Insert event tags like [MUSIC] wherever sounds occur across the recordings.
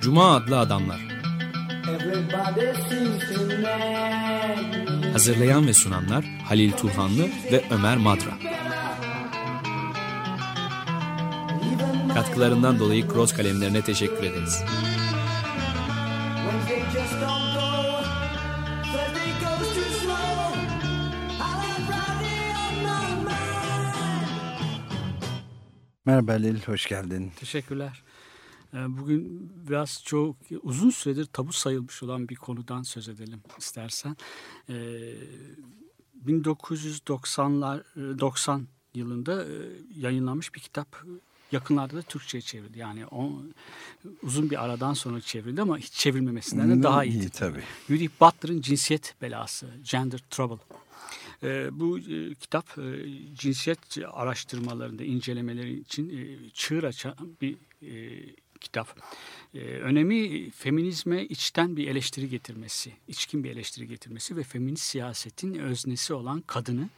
Cuma adlı adamlar. Hazırlayan ve sunanlar Halil Turhanlı ve Ömer Madra. Katkılarından dolayı Cross kalemlerine teşekkür ederiz. Wednesday just don't go. Merhaba Halil, hoş geldin. Teşekkürler. Ee, Bugün biraz çok uzun süredir tabu sayılmış olan bir konudan söz edelim istersen. Ee, 1990'lar 90 yılında e, yayınlanmış bir kitap yakınlarda da Türkçe'ye çevrildi. Yani o, uzun bir aradan sonra çevrildi ama hiç çevrilmemesinden de daha iyi. İyi tabii. Judith Butler'ın Cinsiyet Belası, Gender Trouble. Ee, bu e, kitap e, cinsiyet araştırmalarında incelemeleri için e, çığır açan bir e, kitap. E, önemi feminizme içten bir eleştiri getirmesi, içkin bir eleştiri getirmesi ve feminist siyasetin öznesi olan kadını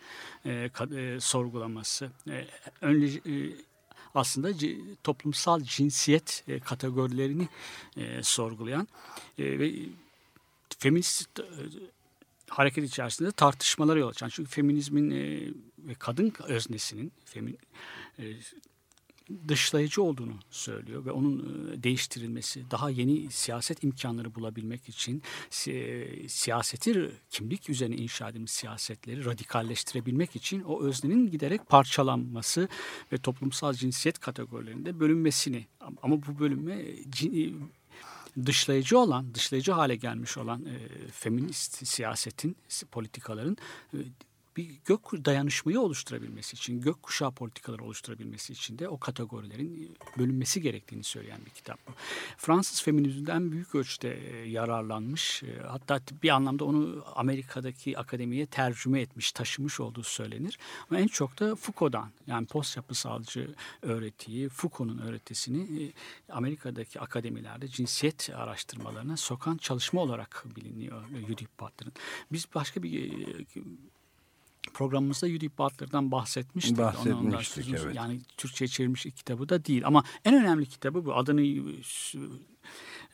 e, kad- e, sorgulaması. E, önce, e, aslında toplumsal cinsiyet e, kategorilerini e, sorgulayan e, ve feminist e, hareket içerisinde tartışmalara yol açan. Çünkü feminizmin e, ve kadın öznesinin femin, e, dışlayıcı olduğunu söylüyor ve onun e, değiştirilmesi, daha yeni siyaset imkanları bulabilmek için si- siyaseti kimlik üzerine inşa edilmiş siyasetleri radikalleştirebilmek için o öznenin giderek parçalanması ve toplumsal cinsiyet kategorilerinde bölünmesini ama bu bölünme cin- dışlayıcı olan, dışlayıcı hale gelmiş olan e, feminist siyasetin, politikaların e, bir gök dayanışmayı oluşturabilmesi için, gökkuşağı politikaları oluşturabilmesi için de o kategorilerin e, bölünmesi gerektiğini söyleyen bir kitap bu. Fransız feminizmden büyük ölçüde e, yararlanmış, e, hatta bir anlamda onu Amerika'daki akademiye tercüme etmiş, taşımış olduğu söylenir. Ama en çok da Foucault'dan, yani post yapısalcı öğretiyi, Foucault'un öğretisini Amerika'daki akademilerde cinsiyet araştırmalarına sokan çalışma olarak biliniyor Judith Butler'ın. Biz başka bir programımızda Judith Butler'dan bahsetmiştik. Ondan Bahsetmiştik, sözümüz- evet. Yani Türkçe'ye çevrilmiş ilk kitabı da değil. Ama en önemli kitabı bu. Adını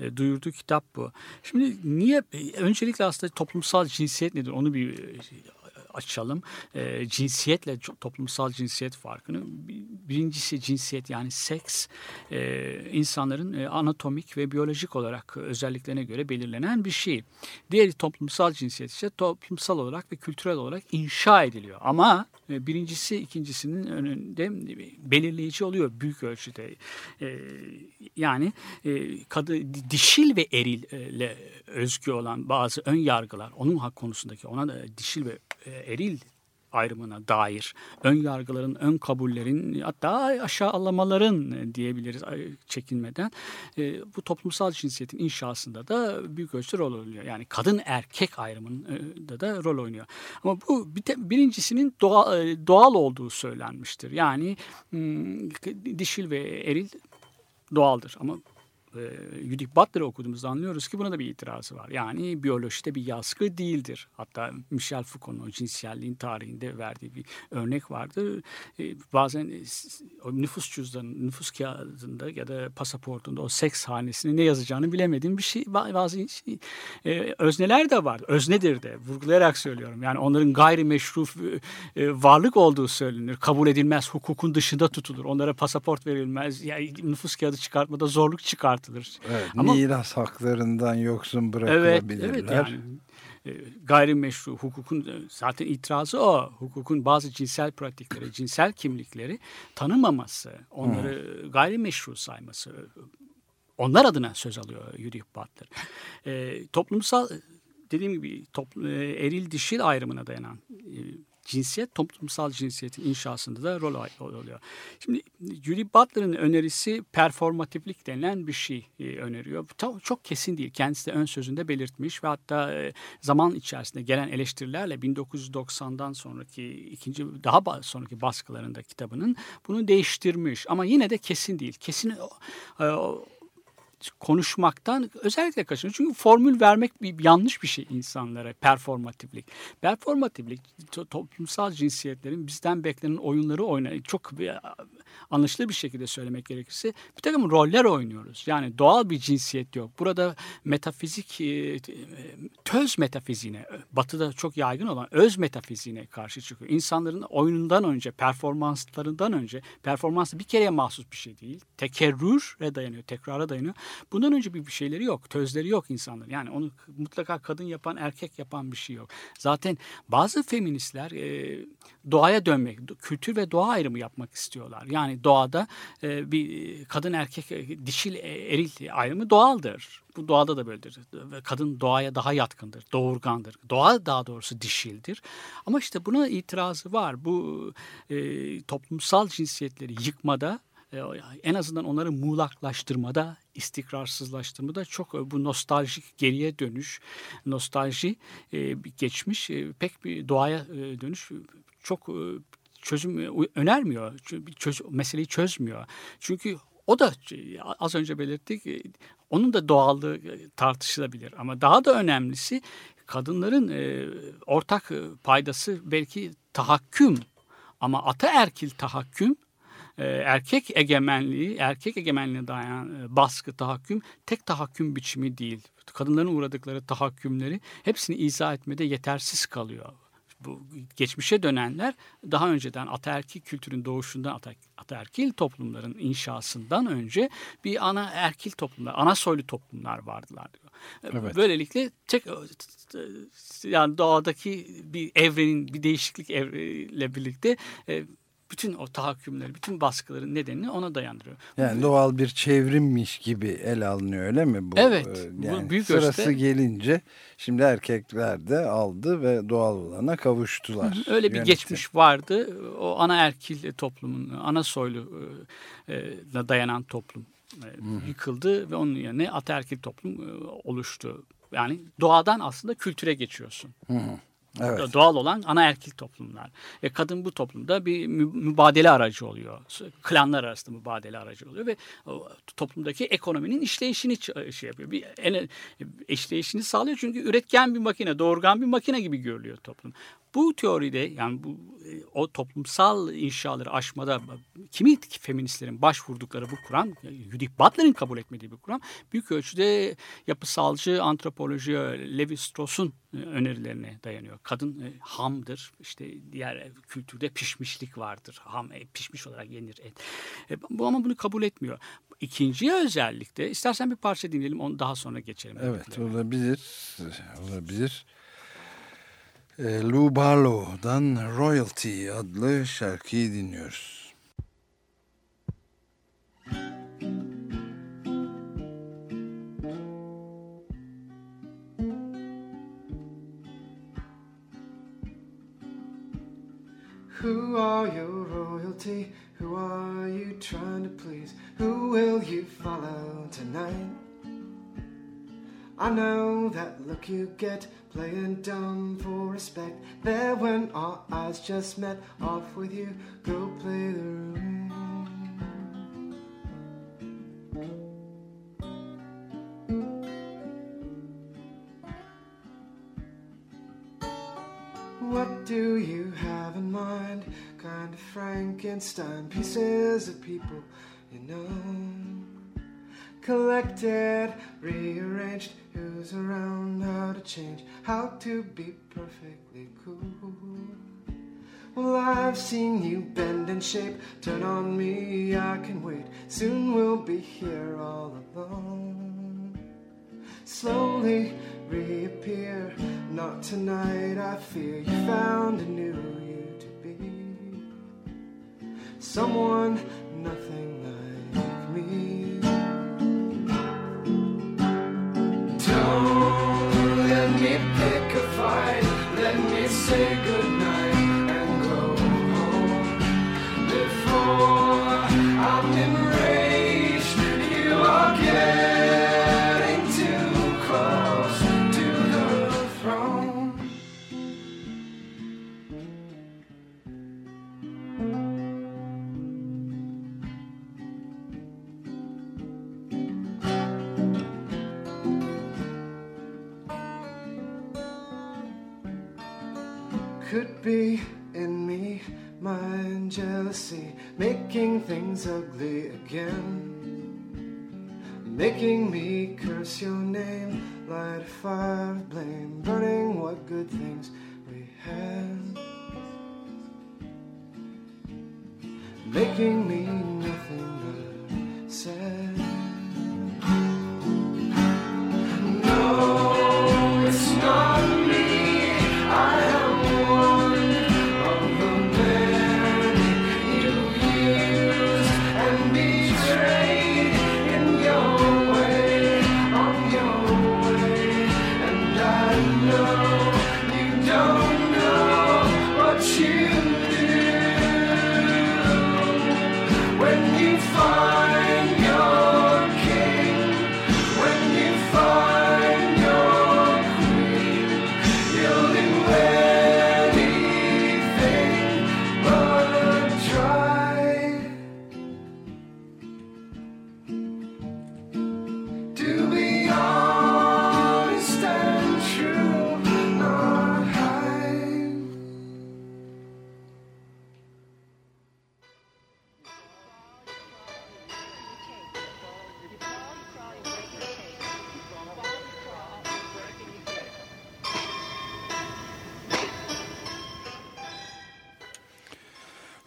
e, duyurduğu kitap bu. Şimdi niye? e, Öncelikle aslında toplumsal cinsiyet nedir? Onu bir e, açalım. E, cinsiyetle toplumsal cinsiyet farkını. Bir- Birincisi cinsiyet yani seks e, insanların anatomik ve biyolojik olarak özelliklerine göre belirlenen bir şey. Diğeri toplumsal cinsiyet ise toplumsal olarak ve kültürel olarak inşa ediliyor. Ama e, birincisi ikincisinin önünde belirleyici oluyor büyük ölçüde. E, yani e, kadı, dişil ve erille özgü olan bazı ön yargılar onun hak konusundaki ona da dişil ve e, eril ayrımına dair ön yargıların, ön kabullerin hatta aşağılamaların e, diyebiliriz çekinmeden e, bu toplumsal cinsiyetin inşasında da büyük ölçüde rol oynuyor. Yani kadın erkek ayrımında da rol oynuyor. Ama bu birincisinin doğal, e, olduğu söylenmiştir. Yani dişil ve eril doğaldır ama e, Judith Butler'ı okuduğumuzda anlıyoruz ki buna da bir itirazı var. Yani biyolojide bir yaskı değildir. Hatta Michel Foucault'un o cinsiyelliğin tarihinde verdiği bir örnek vardı. E, bazen e, nüfus cüzdanı, nüfus kağıdında ya da pasaportunda o seks hanesini ne yazacağını bilemediğim bir şey. ba- Bazı şey, e, özneler de var. Öznedir de vurgulayarak söylüyorum. Yani onların gayrimeşru e, varlık olduğu söylenir. Kabul edilmez, hukukun dışında tutulur. Onlara pasaport verilmez. Yani nüfus kağıdı çıkartmada zorluk çıkartılır. Evet, Ama- miras haklarından yoksun Evet, bırakılabilirler. evet yani e, gayrimeşru hukukun e, zaten itirazı o. Hukukun bazı cinsel pratikleri, cinsel kimlikleri tanımaması, onları gayrimeşru sayması. Onlar adına söz alıyor Judith Butler. E, toplumsal dediğim gibi topl- e, eril dişil ayrımına dayanan e, cinsiyet toplumsal cinsiyetin inşasında da rol oluyor. Şimdi Judith Butler'ın önerisi performatiflik denilen bir şey e, öneriyor. Ta- Çok kesin değil. Kendisi de ön sözünde belirtmiş ve hatta e, zaman içerisinde gelen eleştirilerle 1990'dan sonraki ikinci daha sonraki baskılarında kitabının bunu değiştirmiş. Ama yine de kesin değil. Kesin e, o- konuşmaktan özellikle kaçınıyor. Çünkü formül vermek bir yanlış bir şey insanlara performatiflik. Performatiflik to- toplumsal cinsiyetlerin bizden beklenen oyunları oynayıp çok bir- anlaşılır bir şekilde söylemek gerekirse bir takım roller oynuyoruz. Yani doğal bir cinsiyet yok. Burada metafizik, e, töz metafiziğine, batıda çok yaygın olan öz metafiziğine karşı çıkıyor. İnsanların oyunundan önce, performanslarından önce, performans bir kereye mahsus bir şey değil. Tekerrüre dayanıyor, tekrara dayanıyor. Bundan önce bir, şeyleri yok, tözleri yok insanların. Yani onu mutlaka kadın yapan, erkek yapan bir şey yok. Zaten bazı feministler e, doğaya dönmek, kültür ve doğa ayrımı yapmak istiyorlar. Yani doğada e, bir kadın erkek, e, dişil e, eril ayrımı doğaldır. Bu doğada da böyledir. Kadın doğaya daha yatkındır, doğurgandır. Doğa daha doğrusu dişildir. Ama işte buna itirazı var. Bu e, toplumsal cinsiyetleri yıkmada e, en azından onları muğlaklaştırmada, istikrarsızlaştırmada çok e, bu nostaljik geriye dönüş, nostalji e, geçmiş pek bir doğaya dönüş çok çözüm önermiyor. Çöz, meseleyi çözmüyor. Çünkü o da az önce belirttik onun da doğallığı tartışılabilir ama daha da önemlisi kadınların ortak paydası belki tahakküm ama ataerkil tahakküm e, erkek egemenliği, erkek egemenliğine dayanan e, baskı, tahakküm tek tahakküm biçimi değil. Kadınların uğradıkları tahakkümleri hepsini izah etmede yetersiz kalıyor bu geçmişe dönenler daha önceden ataerkil kültürün doğuşundan ataerkil toplumların inşasından önce bir ana erkil toplumlar, ana soylu toplumlar vardılar diyor. Evet. Böylelikle tek yani doğadaki bir evrenin bir değişiklik evriyle birlikte e, bütün o tahakkümleri, bütün baskıların nedenini ona dayandırıyor. Yani doğal bir çevrimmiş gibi el alınıyor öyle mi bu? Evet. Ee, yani bu büyük sırası ölçüde... gelince şimdi erkekler de aldı ve doğal olana kavuştular. Öyle bir Yönetim. geçmiş vardı. O ana erkil toplumun, ana soylu e, e, dayanan toplum e, yıkıldı ve onun yerine ataerkil toplum oluştu. Yani doğadan aslında kültüre geçiyorsun. Hı hı. Evet. Doğal olan ana erkil toplumlar. E, kadın bu toplumda bir mübadele aracı oluyor. Klanlar arasında mübadele aracı oluyor ve toplumdaki ekonominin işleyişini şey yapıyor. Bir işleyişini sağlıyor çünkü üretken bir makine, doğurgan bir makine gibi görülüyor toplum. Bu teoride yani bu e, o toplumsal inşaları aşmada kimi feministlerin başvurdukları bu kuram, Judith Butler'ın kabul etmediği bir kuram büyük ölçüde yapısalcı antropoloji Levi Strauss'un e, önerilerine dayanıyor. Kadın e, hamdır, işte diğer kültürde pişmişlik vardır. Ham pişmiş olarak yenir et. bu ama bunu kabul etmiyor. İkinci özellikle istersen bir parça dinleyelim onu daha sonra geçelim. Evet olabilir. Olabilir. E, Lou Barlow'dan Royalty adlı şarkıyı dinliyoruz. Who are your royalty? Who are you trying to please? Who will you follow tonight? I know that look you get playing dumb for respect. There when our eyes just met, off with you, go play the room. What do you have in mind? Kind of Frankenstein pieces of people, you know collected, rearranged, who's around, how to change, how to be perfectly cool. Well, I've seen you bend and shape, turn on me, I can wait. Soon we'll be here all alone. Slowly reappear, not tonight, I fear you found a new you to be. Someone, nothing 정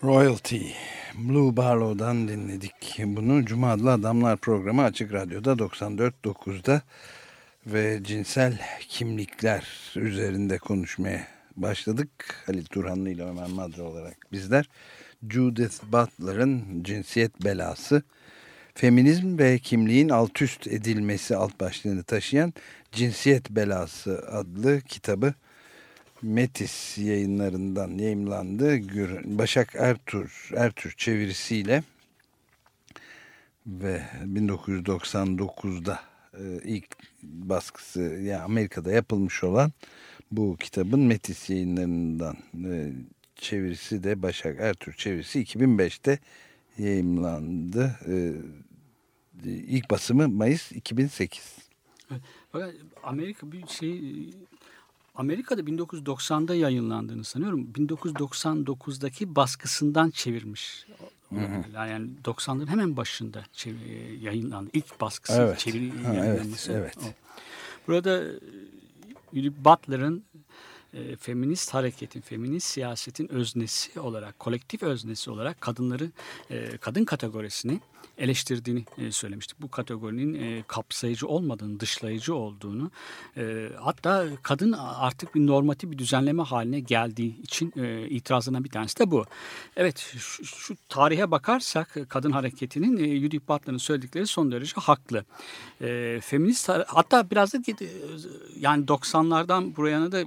Royalty. Blue Barlow'dan dinledik. Bunu Cuma adlı Adamlar programı Açık Radyo'da 94.9'da ve cinsel kimlikler üzerinde konuşmaya başladık. Halil Turhanlı ile Ömer Madra olarak bizler. Judith Butler'ın Cinsiyet Belası, Feminizm ve Kimliğin Altüst Edilmesi alt başlığını taşıyan Cinsiyet Belası adlı kitabı Metis yayınlarından yayımlandı. Başak Ertur, Ertür çevirisiyle ve 1999'da e, ilk baskısı yani Amerika'da yapılmış olan bu kitabın Metis yayınlarından e, çevirisi de Başak Ertür çevirisi 2005'te yayımlandı. E, ilk basımı Mayıs 2008. Fakat Amerika bir şey Amerika'da 1990'da yayınlandığını sanıyorum. 1999'daki baskısından çevirmiş. Yani 90'ların hemen başında çev- yayınlandı. İlk baskısı Evet. çeviri Ha, evet, yayınlanması. evet. O. Burada Judith Butler'ın e, feminist hareketin, feminist siyasetin öznesi olarak, kolektif öznesi olarak kadınları, e, kadın kategorisini eleştirdiğini e, söylemiştik. Bu kategorinin e, kapsayıcı olmadığını, dışlayıcı olduğunu, e, hatta kadın artık bir normatif bir düzenleme haline geldiği için itirazlarından bir tanesi de bu. Evet, şu, şu tarihe bakarsak kadın hareketinin Judith Butler'ın söyledikleri son derece haklı. Feminist hatta biraz da yani 90'lardan buraya da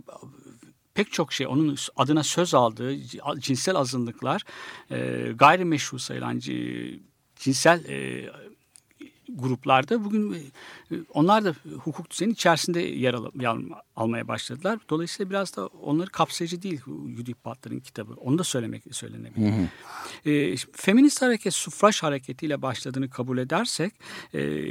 pek çok şey onun adına söz aldığı cinsel azınlıklar gayrimeşru sayılan cinsel e, gruplarda bugün e, onlar da hukuk düzeninin içerisinde yer al- almaya başladılar. Dolayısıyla biraz da onları kapsayıcı değil Judith Butler'ın kitabı. Onu da söylemek söylenebilir. E, şimdi feminist hareket sufraş hareketiyle başladığını kabul edersek e,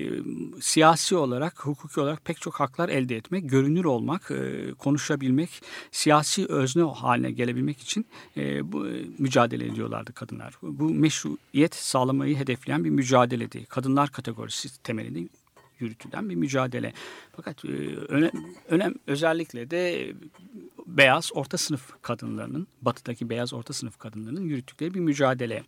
siyasi olarak, hukuki olarak pek çok haklar elde etmek, görünür olmak, e, konuşabilmek, siyasi özne haline gelebilmek için e, bu e, mücadele ediyorlardı kadınlar. Bu meşruiyet sağlamayı hedefleyen bir mücadeleydi. Kadınlar kategorisi temelinde yürütülen bir mücadele. Fakat e, önem, önem özellikle de beyaz orta sınıf kadınlarının, batıdaki beyaz orta sınıf kadınlarının yürüttükleri bir mücadele.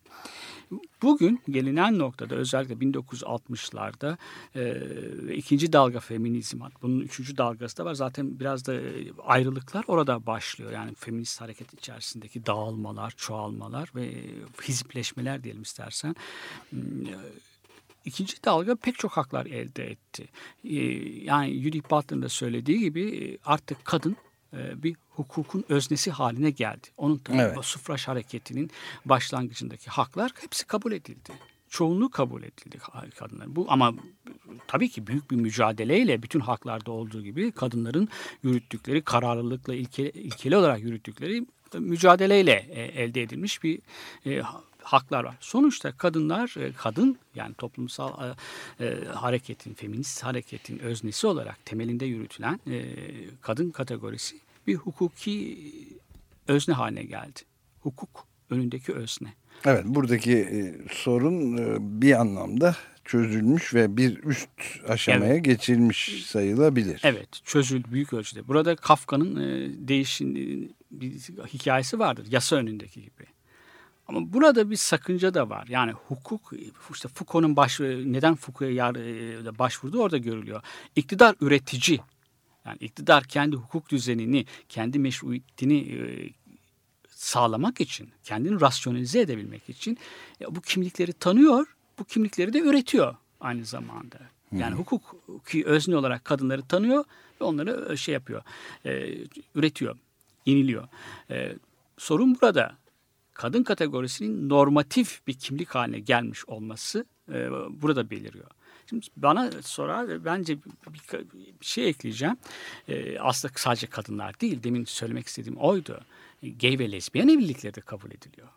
Bugün gelinen noktada özellikle 1960'larda e, ikinci dalga feminizm, bunun üçüncü dalgası da var. Zaten biraz da e, ayrılıklar orada başlıyor. Yani feminist hareket içerisindeki dağılmalar, çoğalmalar ve hizipleşmeler diyelim istersen. Hmm, e, İkinci dalga pek çok haklar elde etti. Ee, Yani Judith Butler'ın da söylediği gibi e, artık kadın e, bir hukukun öznesi haline geldi. Onun tabii Evet. sufraş hareketinin başlangıcındaki haklar hepsi kabul edildi. Çoğunluğu kabul edildi kadınlar. Bu ama tabii ki büyük bir mücadeleyle bütün haklarda olduğu gibi kadınların yürüttükleri kararlılıkla ilkeli, ilkeli olarak yürüttükleri mücadeleyle e, elde edilmiş bir e, haklar var. Sonuçta kadınlar, e, kadın yani toplumsal e, e, hareketin, feminist hareketin öznesi olarak temelinde yürütülen e, kadın kategorisi bir hukuki özne haline geldi. Hukuk önündeki özne. Evet buradaki e, sorun e, bir anlamda çözülmüş ve bir üst aşamaya geçilmiş sayılabilir. Evet çözüldü büyük ölçüde. Burada Kafka'nın e, değişin bir hikayesi vardır yasa önündeki gibi. Ama burada bir sakınca da var. Yani hukuk işte Foucault'un baş, neden Foucault'a e, başvurdu orada görülüyor. İktidar üretici. Yani iktidar kendi hukuk düzenini, kendi meşruiyetini e, sağlamak için, kendini rasyonalize edebilmek için ya bu kimlikleri tanıyor, bu kimlikleri de üretiyor aynı zamanda. Yani hukuki özne olarak kadınları tanıyor ve onları şey yapıyor, e, üretiyor, yeniliyor. E, sorun burada kadın kategorisinin normatif bir kimlik haline gelmiş olması e, burada beliriyor. Şimdi bana sorar bence bir, bir şey ekleyeceğim. E, aslında sadece kadınlar değil demin söylemek istediğim oydu. Gay ve lezbiyen evlilikleri de kabul ediliyor.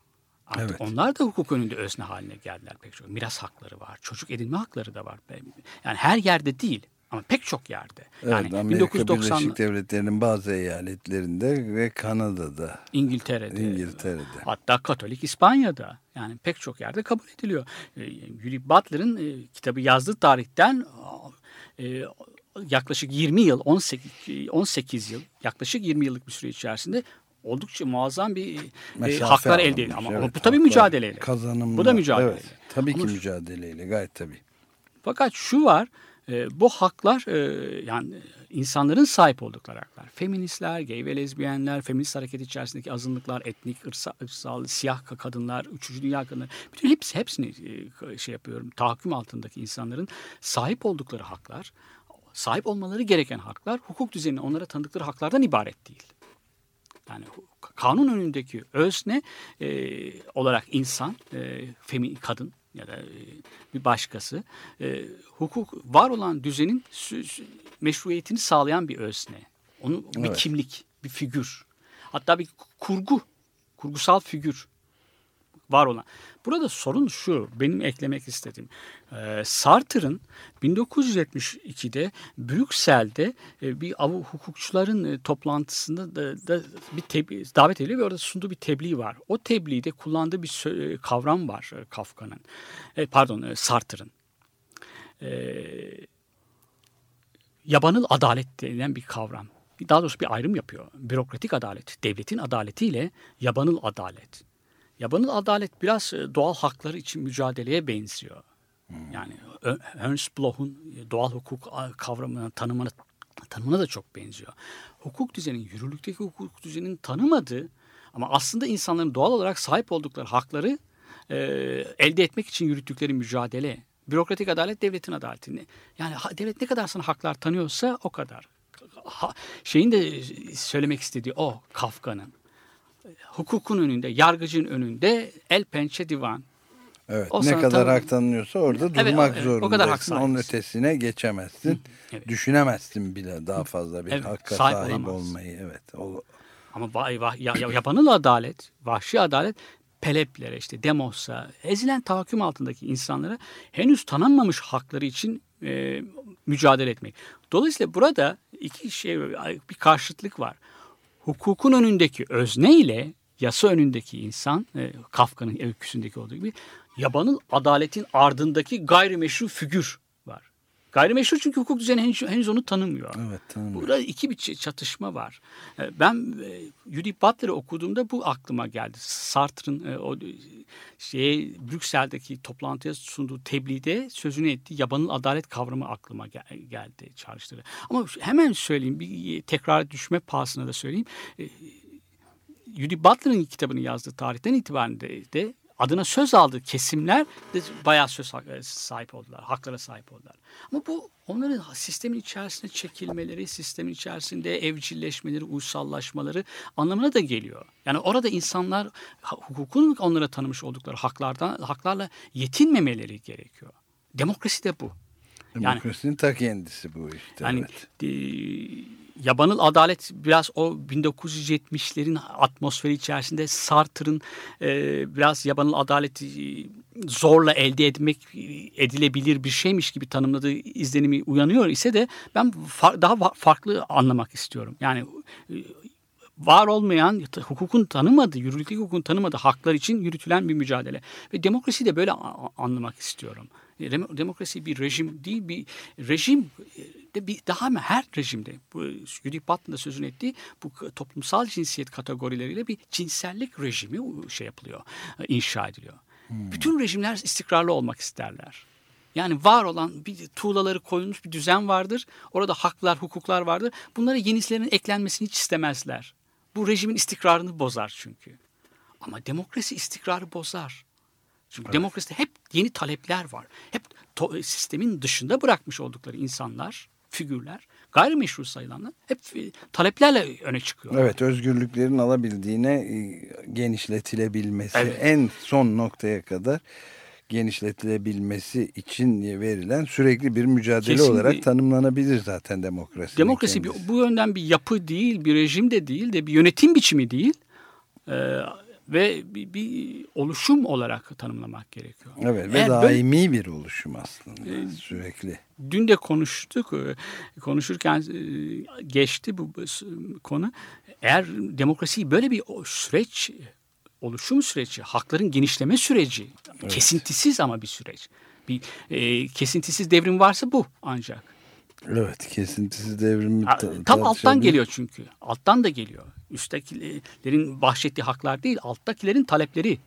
Artık Evet. onlar da hukuk önünde özne haline geldiler pek çok. Miras hakları var, çocuk edinme hakları da var. Yani her yerde değil ama pek çok yerde. Yani Evet, Amerika 1990 Birleşik Devletleri'nin bazı eyaletlerinde ve Kanada'da, İngiltere'de, İngiltere'de. hatta Katolik İspanya'da yani pek çok yerde kabul ediliyor. E, Yuri Butler'ın e, kitabı yazdığı tarihten e, yaklaşık 20 yıl, 18, 18 yıl, yaklaşık 20 yıllık bir süre içerisinde oldukça muazzam bir e, haklar elde edildi. Ama, Evet, ama bu tabii mücadeleyle. Kazanımla. Bu da mücadele. Evet, tabii ki Ama- mücadeleyle gayet tabii. Fakat şu var, e, bu haklar e, yani insanların sahip oldukları haklar. Feministler, gay ve lezbiyenler, feminist hareket içerisindeki azınlıklar, etnik, ırsa, ırsal, siyah kadınlar, üçüncü dünya kadınları, bütün hepsi hepsini e, şey yapıyorum. Tahakküm altındaki insanların sahip oldukları haklar, sahip olmaları gereken haklar, hukuk düzeninin onlara tanıdıkları haklardan ibaret değil. Yani kanun önündeki özne e, olarak insan, e, femi, kadın ya da e, bir başkası e, hukuk var olan düzenin meşruiyetini sağlayan bir özne. Onu bir Evet. kimlik, bir figür. Hatta bir kurgu, kurgusal figür var olan. Burada sorun şu, benim eklemek istediğim. Ee, Sartre'ın 1972'de Brüksel'de e, bir av hukukçuların e, toplantısında da, da bir davet ediliyor ve orada sunduğu bir tebliğ var. O tebliğde kullandığı bir e, kavram var e, Kafka'nın. E, pardon, e, Sartre'ın. E, yabanıl adalet denilen bir kavram. Daha doğrusu bir ayrım yapıyor. Bürokratik adalet, devletin adaletiyle yabanıl adalet. Yabanıl adalet biraz e, doğal hakları için mücadeleye benziyor. Yani Ö- Ernst Bloch'un doğal hukuk kavramına, tanımına, tanımına da çok benziyor. Hukuk düzeninin, yürürlükteki hukuk düzeninin tanımadığı ama aslında insanların doğal olarak sahip oldukları hakları e, elde etmek için yürüttükleri mücadele. Bürokratik adalet devletin adaleti. Yani ha- devlet ne kadar sana haklar tanıyorsa o kadar. Ha- şeyin de söylemek istediği o Kafka'nın. Hukukun önünde, yargıcın önünde el pençe divan. Evet, O ne sana kadar tabii- hak tanınıyorsa orada durmak evet, o zorundasın. kadar hak Onun ötesine geçemezsin. Evet. Düşünemezsin bile daha fazla bir Evet, hakka sahip sahip, olmayı. Evet. O, Ama vay vay ya, ya- yabanıl adalet, vahşi adalet Peleplere işte Demos'a, ezilen tahakküm altındaki insanlara henüz tanınmamış hakları için e, mücadele etmek. Dolayısıyla burada iki şey bir karşıtlık var. Hukukun önündeki özne ile yasa önündeki insan, e, Kafka'nın öyküsündeki olduğu gibi yabanıl adaletin ardındaki gayrimeşru figür. Gayrimeşru çünkü hukuk düzeni henüz, henüz onu tanımıyor. evet tanımıyorum. Burada iki bir çatışma var. E, Ben e, Judith Butler'ı okuduğumda bu aklıma geldi. Sartre'ın e, o şeye Brüksel'deki toplantıya sunduğu tebliğde sözünü ettiği yabanıl adalet kavramı aklıma gel- geldi, çağrıştırdı. Ama hemen söyleyeyim, bir tekrar düşme pahasına da söyleyeyim. Judith Butler'ın kitabını yazdığı tarihten itibaren de, de adına söz aldığı kesimler de bayağı söz e, sahip oldular, haklara sahip oldular. Ama bu onların sistemin içerisine çekilmeleri, sistemin içerisinde evcilleşmeleri, uysallaşmaları anlamına da geliyor. Yani orada insanlar hukukun onlara tanımış oldukları haklardan haklarla yetinmemeleri gerekiyor. Demokrasi de bu. Yani Demokrasinin ta kendisi bu işte. yani evet. e, yabanıl adalet biraz o 1970'lerin atmosferi içerisinde Sartre'ın e, biraz yabanıl adaleti e, zorla elde etmek e, edilebilir bir şeymiş gibi tanımladığı izlenimi uyanıyor ise de ben far- daha farklı anlamak istiyorum. Yani e, var olmayan hukukun tanımadığı, yürürlük hukukun tanımadığı haklar için yürütülen bir mücadele. Ve demokrasi de böyle anlamak istiyorum. Dem- Demokrasi bir rejim değil, bir rejim de bir daha mı her rejimde bu Judith Butler'ın da sözünü ettiği bu toplumsal cinsiyet kategorileriyle bir cinsellik rejimi şey yapılıyor, inşa ediliyor. Bütün rejimler istikrarlı olmak isterler. Yani var olan bir tuğlaları koyulmuş bir düzen vardır. Orada haklar, hukuklar vardır. Bunlara yenilerinin eklenmesini hiç istemezler. Bu rejimin istikrarını bozar çünkü. Ama demokrasi istikrarı bozar. Çünkü demokraside hep yeni talepler var. Hep to- sistemin dışında bırakmış oldukları insanlar, figürler, gayrimeşru sayılanlar hep taleplerle öne çıkıyor. Evet özgürlüklerin alabildiğine e, genişletilebilmesi Evet. en son noktaya kadar genişletilebilmesi için verilen sürekli bir mücadele Kesinlikle. olarak tanımlanabilir zaten demokrasi. Demokrasi bir, bu yönden bir yapı değil, bir rejim de değil de bir yönetim biçimi değil. Ee, ve bir, bir oluşum olarak tanımlamak gerekiyor. Evet ve Eğer böyle- daimi bir oluşum aslında sürekli. dün de konuştuk. e, Konuşurken e, geçti bu konu. Eğer demokrasi böyle bir süreç, oluşum süreci, hakların genişleme süreci, kesintisiz ama bir süreç. Bir e, kesintisiz devrim varsa bu ancak. Evet kesintisiz devrimi ta- Tam alttan geliyor çünkü. Alttan da geliyor. Üsttekilerin bahşettiği haklar değil, alttakilerin talepleri.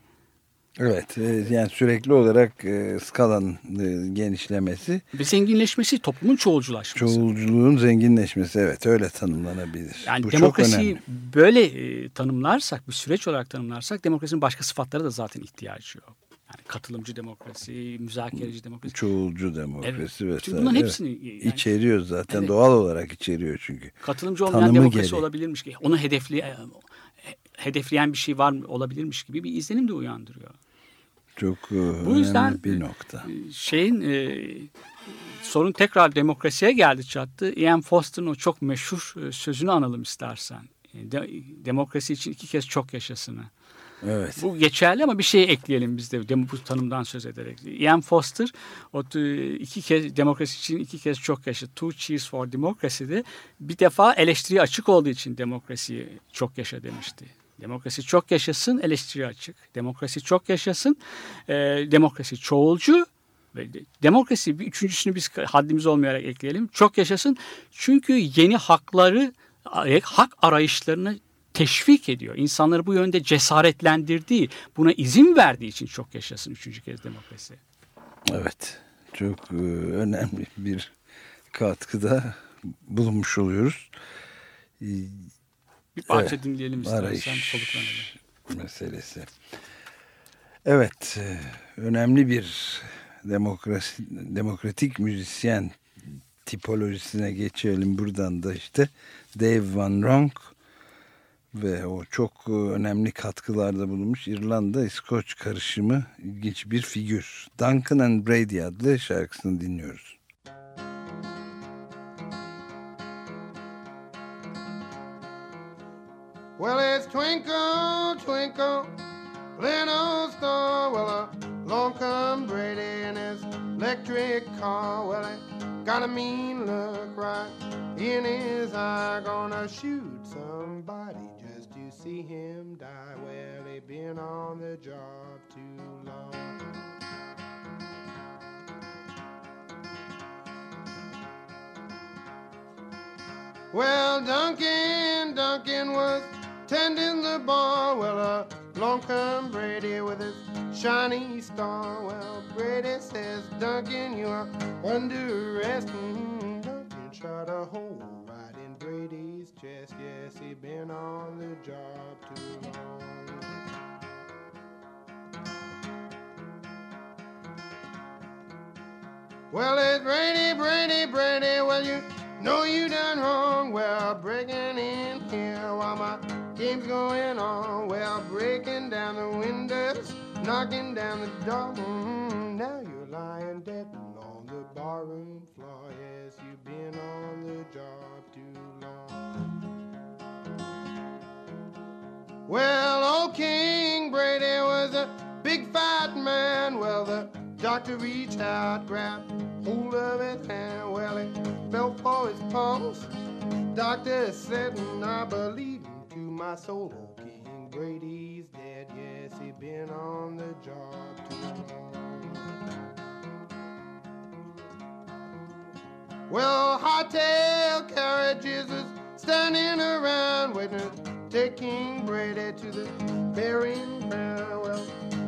Evet e, yani sürekli olarak e, skalanın e, genişlemesi Ve zenginleşmesi, toplumun çoğulculaşması. çoğulculuğun zenginleşmesi evet öyle tanımlanabilir. Yani Bu demokrasiyi böyle e, tanımlarsak, bir süreç olarak tanımlarsak demokrasinin başka sıfatlara da zaten ihtiyacı yok. Yani katılımcı demokrasi, müzakereci demokrasi. çoğulcu demokrasi Evet. vesaire. Çünkü bunların hepsini yani- içeriyor zaten Evet. doğal olarak içeriyor çünkü. Katılımcı olmayan Tanımı demokrasi gereği. olabilirmiş ki. Onu hedefli, e, hedefleyen bir şey var mı olabilirmiş gibi bir izlenim de uyandırıyor. Çok e, Bu yüzden bir nokta. e, şeyin e, sorun tekrar demokrasiye geldi çattı. Ian Foster'ın o çok meşhur sözünü analım istersen. De- demokrasi için iki kez çok yaşasını. Evet. Bu geçerli ama bir şey ekleyelim biz de bu tanımdan söz ederek. Ian Foster o iki kez demokrasi için iki kez çok yaşa. Two cheers for democracy'de bir defa eleştiriye açık olduğu için demokrasiyi çok yaşa demişti. Demokrasi çok yaşasın, eleştiri açık. Demokrasi çok yaşasın, e, demokrasi çoğulcu demokrasi bir üçüncüsünü biz haddimiz olmayarak ekleyelim. Çok yaşasın çünkü yeni hakları, hak arayışlarını teşvik ediyor. İnsanları bu yönde cesaretlendirdiği, buna izin verdiği için çok yaşasın üçüncü kez demokrasi. Evet. Çok e, önemli bir katkıda bulunmuş oluyoruz. Bir parça Evet, dinleyelim istersen arayış meselesi. Evet, e, önemli bir demokrasi, demokratik müzisyen tipolojisine geçelim buradan da işte Dave Van Ronk ve o çok e, önemli katkılarda bulunmuş İrlanda İskoç karışımı ilginç bir figür. Duncan and Brady adlı şarkısını dinliyoruz. Well, it's twinkle, twinkle, little star. Well, along come Brady in his electric car. Well, he got a mean look right in his eye. Gonna shoot somebody see him die. Well, he been on the job too long. Well, Duncan, Duncan was tending the bar. Well, uh, along come Brady with his shiny star. Well, Brady says, Duncan, you are under arrest. Mm, Duncan shot a hole right in Brady's chest. Yes, he been on the job too long. Well, it's Brady, Brady, Brady. Well, you know you done wrong. Well, breaking in here while my game's going on. Well, breaking down the windows, knocking down the door. Mm, now you're lying dead on the barroom floor. Yes, you've been on the job too long. Well, old King Brady was a big fat man. Well, the doctor reached out, grabbed hold of his hand. Well, he felt for his pulse. Doctor said, and I believe him to my soul. Oh, King Brady's dead. Yes, he been on the job too long. Well, hightail carriages is standing around waiting to take King Brady to the burying ground. Well,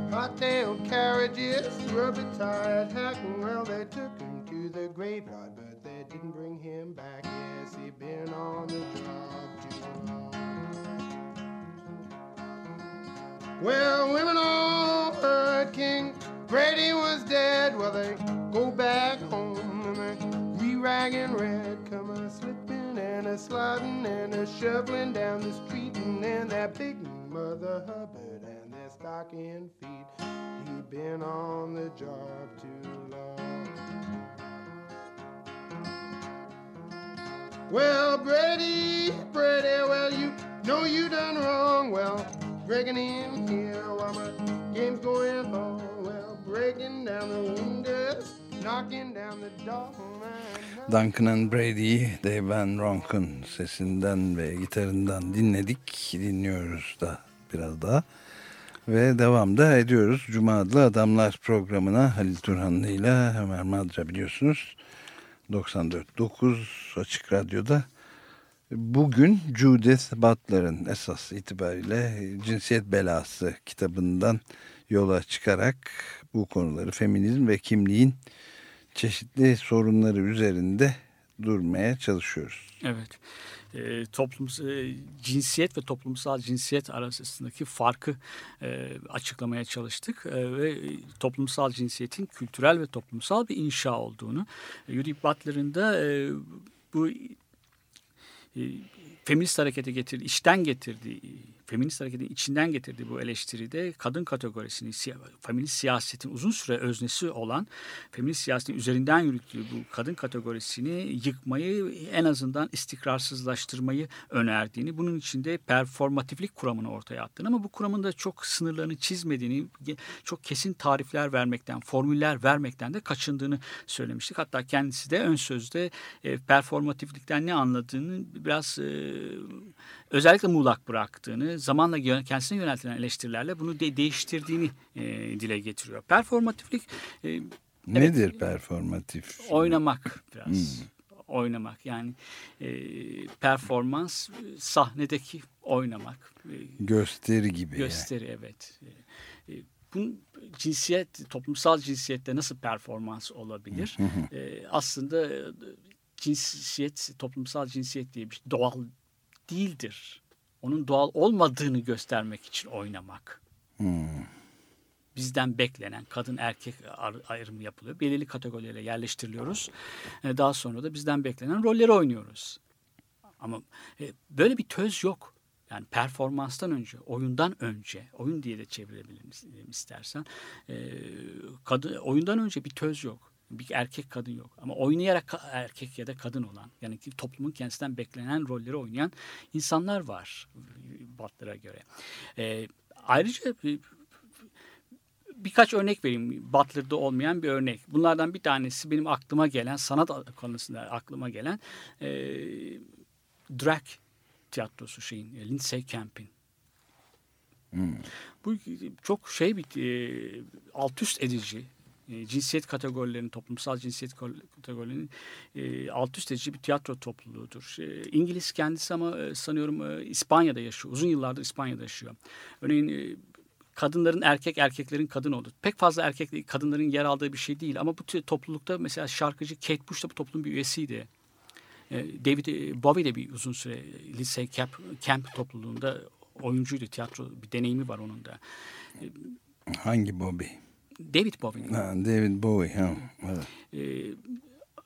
hightail carriages, rubber tired hacking. Well, they took him to the graveyard, but they didn't bring him back. Yes, he'd been on the job too long. Well, women all heard King Brady was dead. Well, they go back home and they re-ragging red, come a and a sliding and a shoveling down the street, and then that big Mother Hubbard and their stocking feet. He been on the job too long. Well, Brady, Brady, well, you know you done wrong. Well, breaking in here while my game's going on. Well, breaking down the windows, Duncan and Brady'yi Dave Van Ronken sesinden ve gitarından dinledik. Dinliyoruz da biraz daha. Ve devamda ediyoruz. Cuma adlı Adamlar programına Halil Turhanlı ile Ömer Madra biliyorsunuz. 94.9 Açık Radyo'da. Bugün Judith Butler'ın esas itibariyle Cinsiyet Belası kitabından yola çıkarak bu konuları feminizm ve kimliğin çeşitli sorunları üzerinde durmaya çalışıyoruz. Evet. E, toplums, e, cinsiyet ve toplumsal cinsiyet arasındaki farkı e, açıklamaya çalıştık E, ve toplumsal cinsiyetin kültürel ve toplumsal bir inşa olduğunu e, Judith Butler'ın da e, bu e, feminist harekete getirdi, içten getirdiği, feminist hareketin içinden getirdiği bu eleştiride kadın kategorisini, feminist siyasetin uzun süre öznesi olan, feminist siyasetin üzerinden yürüttüğü bu kadın kategorisini yıkmayı, en azından istikrarsızlaştırmayı önerdiğini, bunun içinde performatiflik kuramını ortaya attığını ama bu kuramın da çok sınırlarını çizmediğini, çok kesin tarifler vermekten, formüller vermekten de kaçındığını söylemiştik. Hatta kendisi de ön sözde e, performatiflikten ne anladığını biraz e, özellikle muğlak bıraktığını, zamanla kendisine yöneltilen eleştirilerle bunu de- değiştirdiğini e, dile getiriyor. Performatiflik e, Nedir performatif? oynamak biraz. Oynamak yani e, performans sahnedeki oynamak. E, Gösteri gibi. yani. gösteri evet. E, e, bunun cinsiyet, toplumsal cinsiyette nasıl performans olabilir? E, aslında cinsiyet, toplumsal cinsiyet diye bir şey doğal değildir. Onun doğal olmadığını göstermek için oynamak. Bizden beklenen kadın erkek ayrımı yapılıyor. Belirli kategorilere yerleştiriliyoruz. E, Daha sonra da bizden beklenen rolleri oynuyoruz. Ama e, böyle bir töz yok. Yani performanstan önce, oyundan önce, oyun diye de çevirebiliriz e, istersen. E, kadın, oyundan önce bir töz yok. Bir erkek kadın yok. Ama oynayarak erkek ya da kadın olan, yani toplumun kendisinden beklenen rolleri oynayan insanlar var Butler'a göre. E, ayrıca birkaç örnek vereyim. Butler'da olmayan bir örnek. Bunlardan bir tanesi benim aklıma gelen, sanat konusunda aklıma gelen e, drag tiyatrosu şeyin, e, Lindsay Camp'in. Bu çok şey bir e, alt üst edici e, cinsiyet kategorilerinin, toplumsal cinsiyet kategorilerinin e, alt üst edici bir tiyatro topluluğudur. E, İngiliz kendisi ama e, sanıyorum e, İspanya'da yaşıyor. Uzun yıllardır İspanya'da yaşıyor. Örneğin e, kadınların erkek, erkeklerin kadın olduğu. Pek fazla erkek, kadınların yer aldığı bir şey değil. Ama bu toplulukta mesela şarkıcı Kate Bush da bu toplumun bir üyesiydi. E, David e, Bowie de bir uzun süre lise camp, camp topluluğunda oyuncuydu. Tiyatro bir deneyimi var onun da. Hangi Bobby? David Bowie'nin. Ha, David Bowie. Ha, evet. Ee,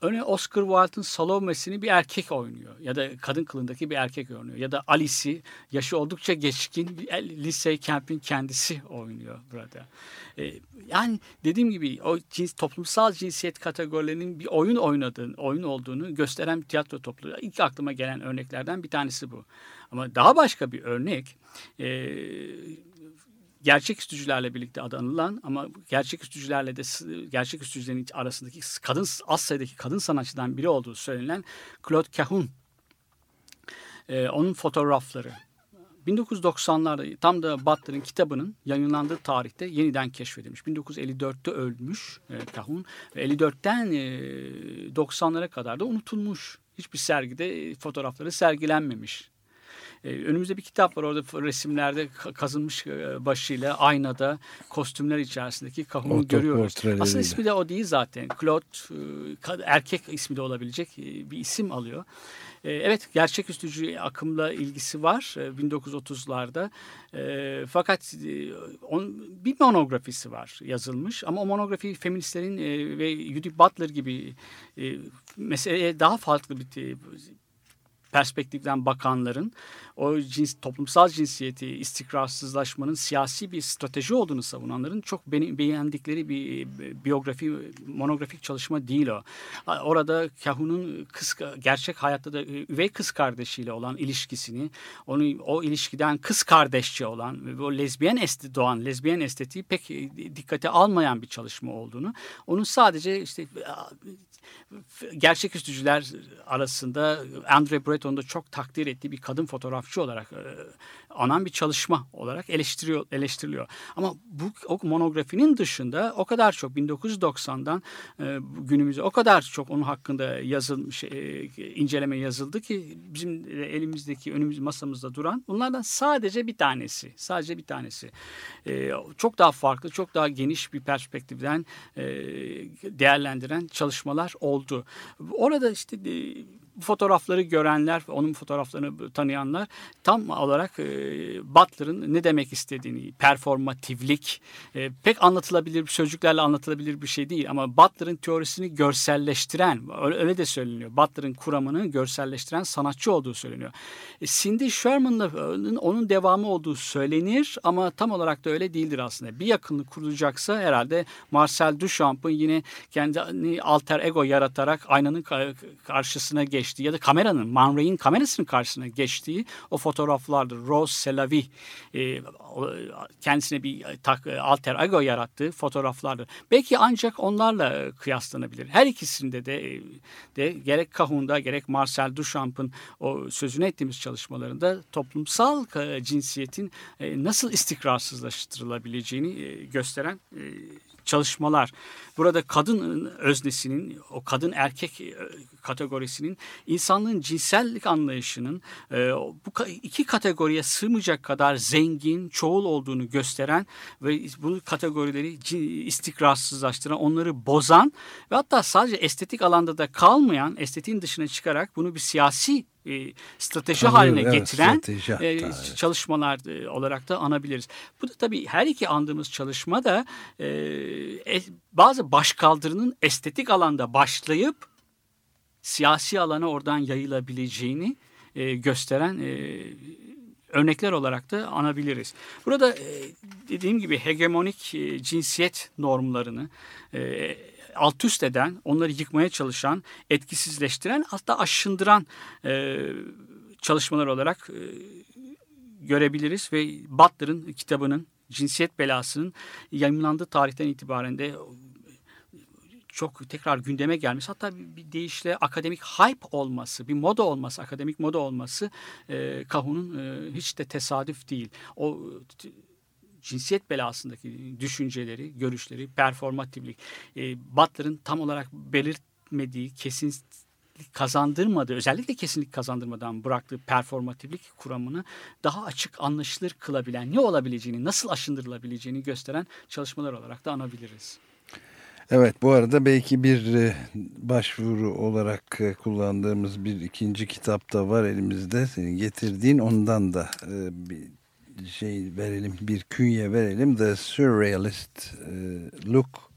örneğin Oscar Wilde'ın Salome'sini bir erkek oynuyor. Ya da kadın kılındaki bir erkek oynuyor. Ya da Alice'i yaşı oldukça geçkin bir lise Camp'in kendisi oynuyor burada. Ee, yani dediğim gibi o cins, toplumsal cinsiyet kategorilerinin bir oyun oynadığını, oyun olduğunu gösteren bir tiyatro topluluğu. İlk aklıma gelen örneklerden bir tanesi bu. Ama daha başka bir örnek e, gerçek üstücülerle birlikte adı anılan ama gerçek üstücülerle de gerçek üstücülerin arasındaki kadın az sayıdaki kadın sanatçıdan biri olduğu söylenen Claude Cahun. Ee, onun fotoğrafları 1990'larda tam da Butler'ın kitabının yayınlandığı tarihte yeniden keşfedilmiş. 1954'te ölmüş e, Cahun ve 54'ten e, 90'lara kadar da unutulmuş. Hiçbir sergide fotoğrafları sergilenmemiş. Ee, önümüzde bir kitap var orada resimlerde kazınmış e, başıyla aynada kostümler içerisindeki Kahun'u görüyoruz. Aslında ismi de o değil zaten. Claude e, erkek ismi de olabilecek e, bir isim alıyor. Evet gerçeküstücü akımla ilgisi var 1930'larda. Fakat bir monografisi var yazılmış ama o monografi feministlerin ve Judith Butler gibi meseleye daha farklı bir perspektiften bakanların o cins, toplumsal cinsiyeti, istikrarsızlaşmanın siyasi bir strateji olduğunu savunanların çok beğendikleri bir biyografi, monografik çalışma değil o. Orada Kahun'un kız, gerçek hayatta da üvey kız kardeşiyle olan ilişkisini, onu o ilişkiden kız kardeşçe olan ve o lezbiyen esti doğan lezbiyen estetiği pek dikkate almayan bir çalışma olduğunu, onun sadece işte gerçeküstücüler arasında Andre Breton'da çok takdir ettiği bir kadın fotoğrafçı olarak e, anan bir çalışma olarak eleştiriyor, eleştiriliyor. Ama bu o monografinin dışında o kadar çok 1990'dan e, günümüze o kadar çok onun hakkında yazılmış e, inceleme yazıldı ki bizim elimizdeki önümüz masamızda duran bunlardan sadece bir tanesi sadece bir tanesi çok daha farklı çok daha geniş bir perspektiften değerlendiren çalışmalar oldu. Orada işte e, fotoğrafları görenler, onun fotoğraflarını tanıyanlar tam olarak e, Butler'ın ne demek istediğini, performatiflik e, pek anlatılabilir, sözcüklerle anlatılabilir bir şey değil ama Butler'ın teorisini görselleştiren, öyle, de söyleniyor. Butler'ın kuramını görselleştiren sanatçı olduğu söyleniyor. E, Cindy Sherman'ın onun devamı olduğu söylenir ama tam olarak da öyle değildir aslında. Bir yakınlık kurulacaksa herhalde Marcel Duchamp'ın yine kendi alter ego yaratarak aynanın karşısına geç geçtiği ya da kameranın, Man Ray'in kamerasının karşısına geçtiği o fotoğraflardır. Rose Selavi e, kendisine bir tak, alter ego yarattığı fotoğraflardır. Belki ancak onlarla kıyaslanabilir. Her ikisinde de, de gerek Kahun'da gerek Marcel Duchamp'ın o sözünü ettiğimiz çalışmalarında toplumsal cinsiyetin e, nasıl istikrarsızlaştırılabileceğini e, gösteren e, çalışmalar. Burada kadın öznesinin, o kadın erkek e, kategorisinin insanlığın cinsellik anlayışının e, bu iki kategoriye sığmayacak kadar zengin, çoğul olduğunu gösteren ve bu kategorileri istikrarsızlaştıran, onları bozan ve hatta sadece estetik alanda da kalmayan, estetiğin dışına çıkarak bunu bir siyasi e, strateji Tabii, haline evet, getiren strateji e, çalışmalar e, olarak da anabiliriz. Bu da tabii her iki andığımız çalışma da e, e, bazı başkaldırının estetik alanda başlayıp siyasi alana oradan yayılabileceğini e, gösteren e, örnekler olarak da anabiliriz. Burada e, dediğim gibi hegemonik e, cinsiyet normlarını e, alt üst eden, onları yıkmaya çalışan, etkisizleştiren hatta aşındıran e, çalışmalar olarak e, görebiliriz ve Butler'ın kitabının cinsiyet belasının yayınlandığı tarihten itibaren de çok tekrar gündeme gelmiş. Hatta bir deyişle akademik hype olması, bir moda olması, akademik moda olması e, Kahun'un e, hiç de tesadüf değil. O cinsiyet belasındaki düşünceleri, görüşleri, performatiflik, e, Butler'ın tam olarak belirtmediği, kesin kazandırmadığı, özellikle kesinlik kazandırmadan bıraktığı performatiflik kuramını daha açık anlaşılır kılabilen, ne olabileceğini, nasıl aşındırılabileceğini gösteren çalışmalar olarak da anabiliriz. Evet bu arada belki bir e, başvuru olarak e, kullandığımız bir ikinci kitap da var elimizde. Senin getirdiğin ondan da e, bir şey verelim, bir künye verelim. The Surrealist Look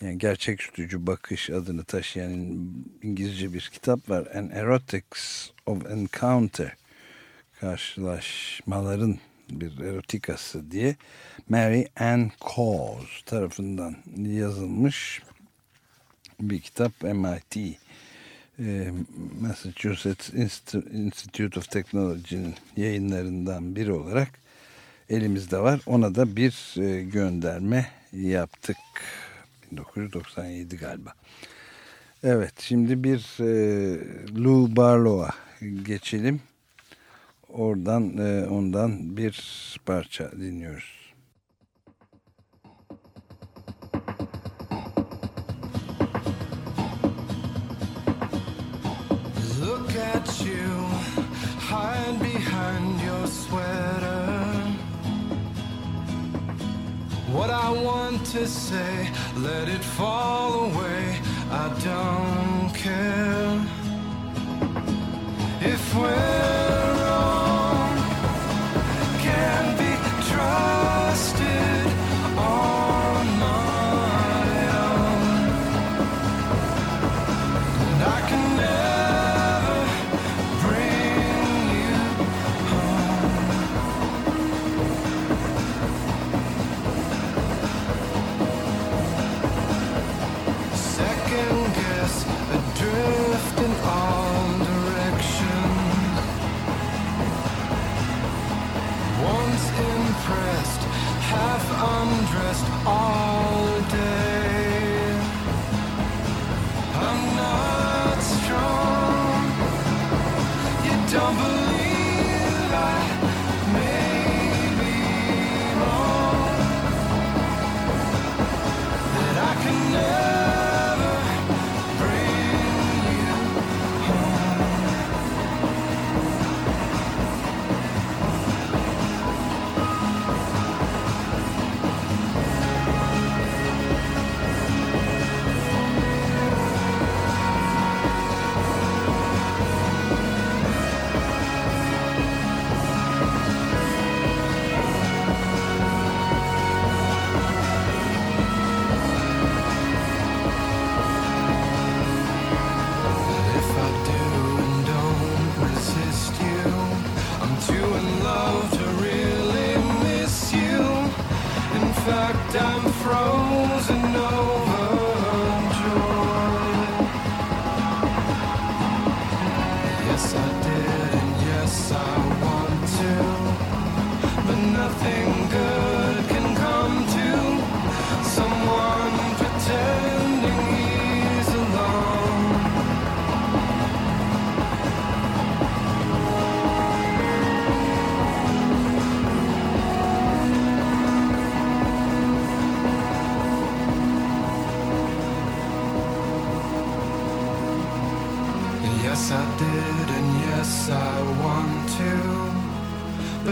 yani gerçeküstücü bakış adını taşıyan İngilizce bir kitap var. An Erotics of Encounter karşılaşmaların bir erotikası diye Mary Ann Cause tarafından yazılmış bir kitap MIT e, Massachusetts Institute of Technology'nin yayınlarından biri olarak elimizde var. Ona da bir e, gönderme yaptık. 1997 galiba. Evet şimdi bir e, Lou Barlow'a geçelim. oradan e, ondan bir parça dinliyoruz. Hide behind your sweater. What I want to say, let it fall away. I don't care if we're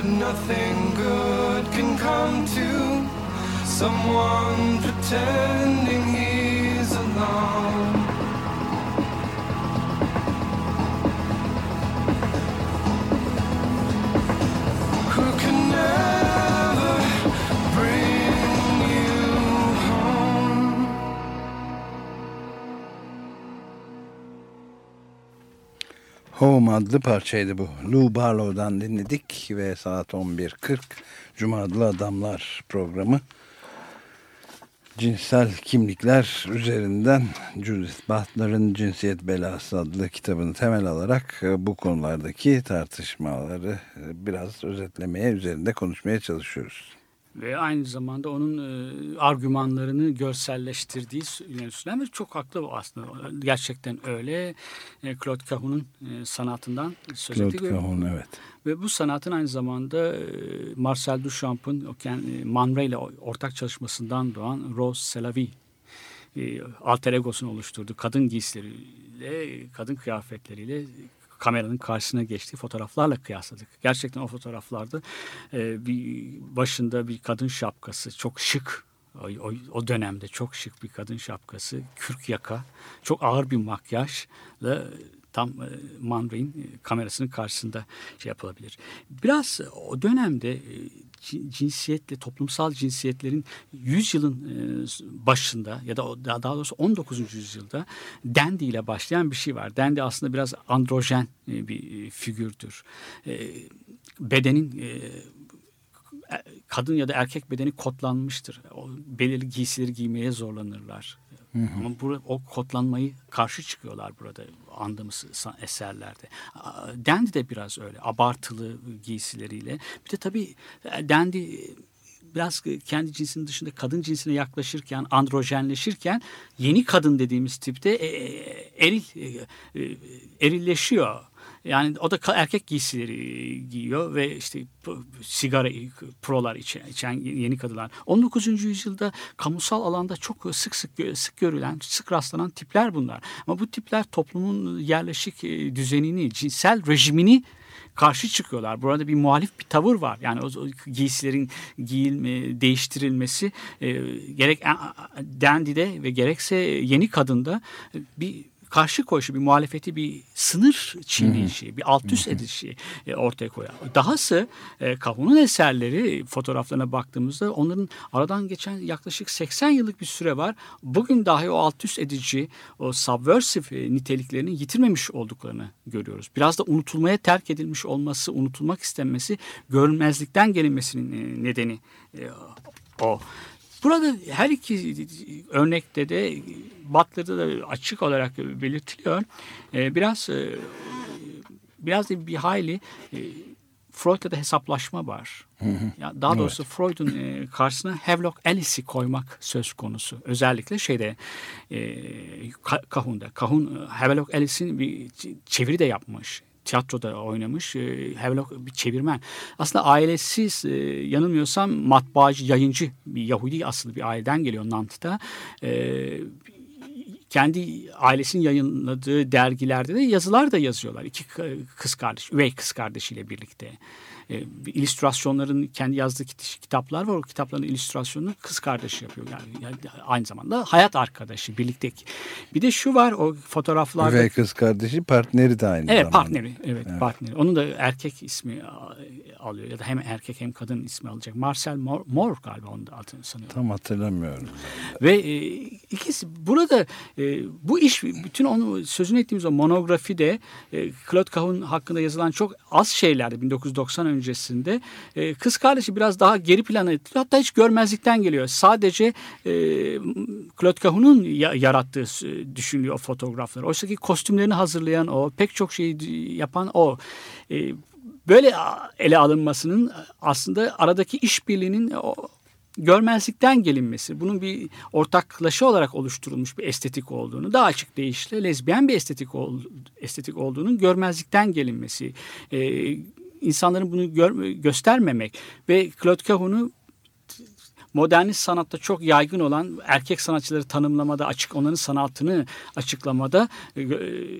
But nothing good can come to someone pretending he's alone. Home adlı parçaydı bu. Lou Barlow'dan dinledik ve saat 11.40 Cuma adlı Adamlar programı. Cinsel kimlikler üzerinden Judith Butler'ın Cinsiyet Belası adlı kitabını temel alarak e, bu konulardaki tartışmaları e, biraz özetlemeye, üzerinde konuşmaya çalışıyoruz. Ve aynı zamanda onun e, argümanlarını görselleştirdiği yönetisinden ve çok haklı bu aslında. Gerçekten öyle. E, Claude Cahun'un e, sanatından söz Claude ettik. Cahun evet. Ve bu sanatın aynı zamanda e, Marcel Duchamp'ın kend- e, Man Ray ile ortak çalışmasından doğan Rose Selavi e, alter egosunu oluşturdu. Kadın giysileriyle, kadın kıyafetleriyle kameranın karşısına geçtiği fotoğraflarla kıyasladık. Gerçekten o fotoğraflarda e, bir başında bir kadın şapkası çok şık o, o, o dönemde çok şık bir kadın şapkası, kürk yaka, çok ağır bir makyajla tam e, Man Ray'in e, kamerasının karşısında şey yapılabilir. Biraz o dönemde e, cinsiyetle, toplumsal cinsiyetlerin 100 yılın e, başında ya da daha doğrusu 19. yüzyılda dandy ile başlayan bir şey var. Dandy aslında biraz androjen e, bir e, figürdür. Bedenin kadın ya da erkek bedeni kodlanmıştır. O belirli giysileri giymeye zorlanırlar. Ama bu, o kodlanmayı karşı çıkıyorlar burada andığımız eserlerde. Dandy de biraz öyle abartılı giysileriyle. Bir de tabii e, Dandy biraz kendi cinsinin dışında kadın cinsine yaklaşırken, androjenleşirken yeni kadın dediğimiz tipte e, e, eril e, erilleşiyor. Yani o da erkek giysileri giyiyor ve işte sigara prolar içen, içen yeni kadınlar. 19. yüzyılda kamusal alanda çok sık sık sık görülen, sık rastlanan tipler bunlar. Ama bu tipler toplumun yerleşik düzenini, cinsel rejimini karşı çıkıyorlar. Burada bir muhalif bir tavır var. Yani o, giysilerin giyilme, değiştirilmesi e, gerek Dandy'de ve gerekse yeni kadında bir karşı koyuşu, bir muhalefeti, bir sınır çiğneyişi, bir alt üst edişi e, ortaya koyar. Dahası e, Kahun'un eserleri fotoğraflarına baktığımızda onların aradan geçen yaklaşık 80 yıllık bir süre var. Bugün dahi o alt üst edici, o subversive e, niteliklerini yitirmemiş olduklarını görüyoruz. Biraz da unutulmaya terk edilmiş olması, unutulmak istenmesi, görünmezlikten gelinmesinin nedeni o. Burada her iki örnekte de Butler'da da açık olarak belirtiliyor. Ee, biraz e, biraz da bir hayli e, Freud'la da hesaplaşma var. Ya daha doğrusu evet. Freud'un e, karşısına Havelock Ellis'i koymak söz konusu. Özellikle şeyde e, Kahun'da. Kahun Havelock Ellis'in bir çeviri de yapmış tiyatroda oynamış. E, Havelock bir çevirmen. Aslında ailesiz e, yanılmıyorsam matbaacı, yayıncı bir Yahudi asıllı bir aileden geliyor Nant'ta. E, kendi ailesinin yayınladığı dergilerde de yazılar da yazıyorlar. İki kız kardeş, üvey kız kardeşiyle birlikte e, illüstrasyonların kendi yazdığı kitaplar var. O kitapların illüstrasyonunu kız kardeşi yapıyor. Yani, yani aynı zamanda hayat arkadaşı birlikte. Bir de şu var o fotoğraflarda. Ve kız kardeşi partneri de aynı evet, zamanda. Partneri, evet, evet partneri. Onun da erkek ismi alıyor ya da hem erkek hem kadın ismi alacak. Marcel Moore, Moore galiba onun da adını sanıyorum. Tam hatırlamıyorum. Ve e, ikisi burada e, bu iş bütün onu sözünü ettiğimiz o monografide e, Claude Cahun hakkında yazılan çok az şeylerdi 1990 öncesinde. E, kız kardeşi biraz daha geri plana itiliyor. Hatta hiç görmezlikten geliyor. Sadece e, Claude Cahun'un ya, yarattığı düşünülüyor o fotoğraflar. Oysa ki kostümlerini hazırlayan o, pek çok şeyi yapan o. E, böyle ele alınmasının aslında aradaki işbirliğinin görmezlikten gelinmesi, bunun bir ortaklaşa olarak oluşturulmuş bir estetik olduğunu, daha açık deyişle lezbiyen bir estetik ol, estetik olduğunun görmezlikten gelinmesi, e, insanların bunu gör, göstermemek ve Claude Cahun'u modernist sanatta çok yaygın olan erkek sanatçıları tanımlamada açık onların sanatını açıklamada e,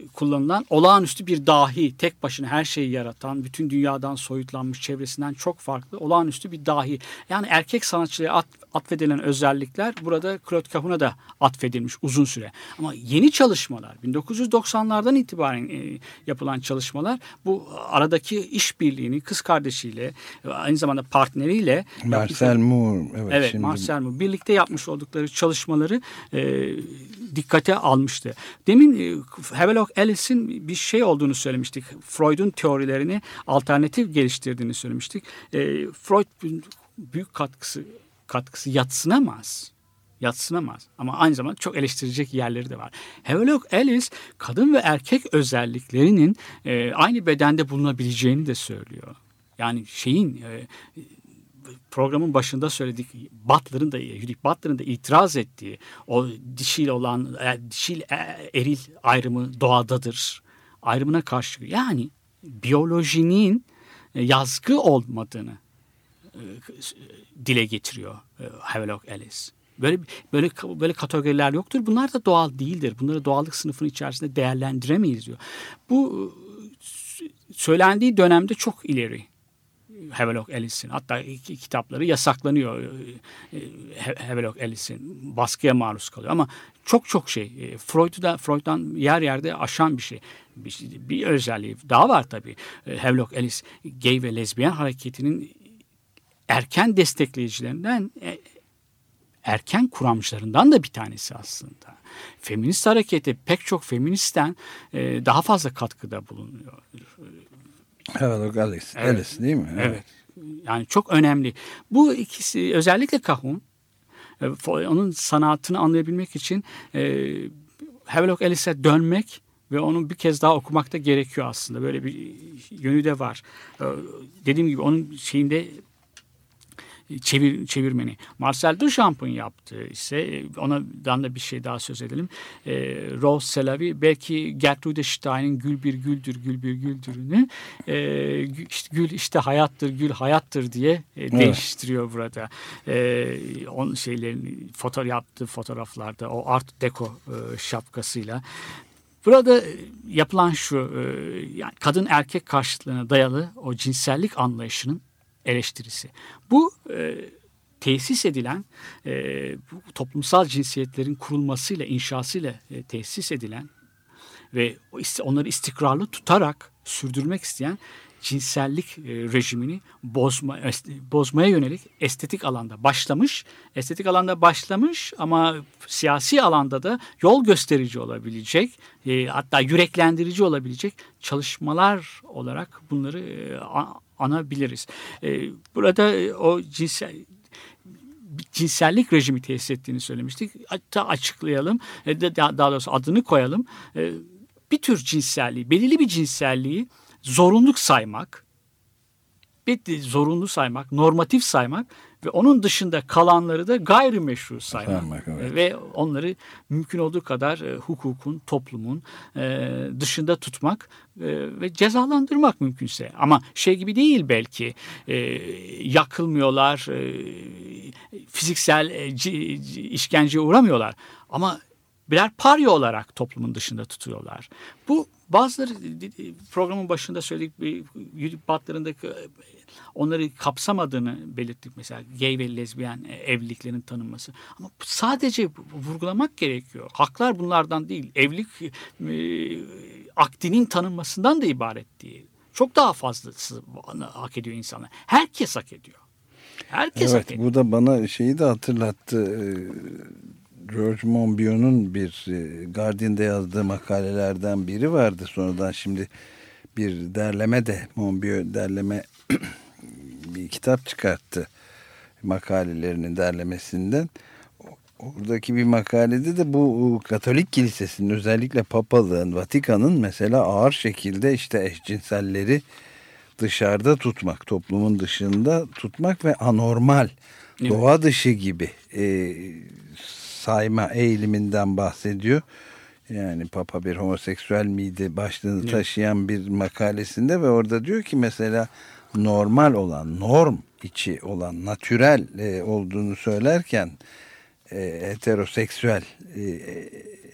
kullanılan olağanüstü bir dahi tek başına her şeyi yaratan bütün dünyadan soyutlanmış çevresinden çok farklı olağanüstü bir dahi. Yani erkek sanatçıya at, atfedilen özellikler burada Claude Cahun'a da atfedilmiş uzun süre. Ama yeni çalışmalar 1990'lardan itibaren e, yapılan çalışmalar bu aradaki işbirliğini kız kardeşiyle aynı zamanda partneriyle Marcel Moore evet Evet Şimdi... Marcel Moore birlikte yapmış oldukları çalışmaları e, dikkate almıştı. Demin e, Havelock Ellis'in bir şey olduğunu söylemiştik. Freud'un teorilerini alternatif geliştirdiğini söylemiştik. E, Freud büyük katkısı katkısı yatsınamaz yatsınamaz. Ama aynı zamanda çok eleştirecek yerleri de var. Havelock Ellis kadın ve erkek özelliklerinin e, aynı bedende bulunabileceğini de söylüyor. Yani şeyin e, programın başında söyledik Butler'ın da Judith Butler'ın da itiraz ettiği o dişil olan e, dişil e, eril ayrımı doğadadır ayrımına karşı yani biyolojinin e, yazgı olmadığını dile getiriyor Havelock Ellis. Böyle böyle böyle kategoriler yoktur. Bunlar da doğal değildir. Bunları doğallık sınıfının içerisinde değerlendiremeyiz diyor. Bu söylendiği dönemde çok ileri Havelock Ellis'in. Hatta kitapları yasaklanıyor e, Havelock Ellis'in. Baskıya maruz kalıyor ama çok çok şey. E, Freud'u da Freud'dan yer yerde aşan bir şey. Bir, bir özelliği daha var tabii. E, Havelock Ellis gay ve lezbiyen hareketinin erken destekleyicilerinden erken kuramcılarından da bir tanesi aslında. Feminist harekete pek çok feministten daha fazla katkıda bulunuyor. Evet, Alice. Evet. Alice değil mi? Evet. evet. Yani çok önemli. Bu ikisi özellikle Kahun e, onun sanatını anlayabilmek için e, Havelock Ellis'e dönmek ve onu bir kez daha okumak da gerekiyor aslında. Böyle bir yönü de var. E, dediğim gibi onun şeyinde çevir, çevirmeni. Marcel Duchamp'ın yaptığı ise e, ondan da bir şey daha söz edelim. E, Rose Selavi belki Gertrude Stein'in Gül bir güldür, gül bir güldürünü e, işte, gül işte hayattır, gül hayattır diye e, değiştiriyor burada. E, on şeylerin fotoğraf yaptığı fotoğraflarda o art deco e, şapkasıyla Burada e, yapılan şu, e, yani kadın erkek karşıtlığına dayalı o cinsellik anlayışının eleştirisi. Bu e, tesis edilen e, toplumsal cinsiyetlerin kurulmasıyla, inşasıyla e, tesis edilen ve onları istikrarlı tutarak sürdürmek isteyen cinsellik e, rejimini bozma, bozmaya yönelik estetik alanda başlamış. Estetik alanda başlamış ama siyasi alanda da yol gösterici olabilecek e, hatta yüreklendirici olabilecek çalışmalar olarak bunları e, anabiliriz. Burada o cinsel cinsellik rejimi tesis ettiğini söylemiştik. Hatta açıklayalım, daha doğrusu adını koyalım. Bir tür cinselliği, belirli bir cinselliği zorunluluk saymak, zorunlu saymak, normatif saymak ve onun dışında kalanları da gayrimeşru saymak. evet. Ve onları mümkün olduğu kadar e, hukukun, toplumun e, dışında tutmak e, ve cezalandırmak mümkünse. Ama şey gibi değil belki e, yakılmıyorlar, e, fiziksel e, c, işkenceye uğramıyorlar. Ama birer parya olarak toplumun dışında tutuyorlar. Bu bazıları programın başında söyledik batlarındaki onları kapsamadığını belirttik mesela gay ve lezbiyen evliliklerin tanınması. Ama sadece vurgulamak gerekiyor. Haklar bunlardan değil. Evlilik e, akdinin tanınmasından da ibaret değil. Çok daha fazlası hak ediyor insanlar. Herkes hak ediyor. Herkes evet, hak ediyor. Bu da bana şeyi de hatırlattı. George Monbiot'un bir e, Guardian'da yazdığı makalelerden biri vardı. Sonradan şimdi bir derleme de Monbiot derleme [CLEARS THROAT] bir kitap çıkarttı makalelerinin derlemesinden. Oradaki bir makalede de bu Katolik Kilisesi'nin özellikle papalığın, Vatikan'ın mesela ağır şekilde işte eşcinselleri dışarıda tutmak, toplumun dışında tutmak ve anormal, evet. doğa dışı gibi e, sayma eğiliminden bahsediyor. Yani Papa bir homoseksüel miydi başlığını taşıyan bir makalesinde ve orada diyor ki mesela normal olan, norm içi olan, natürel e, olduğunu söylerken e, heteroseksüel e,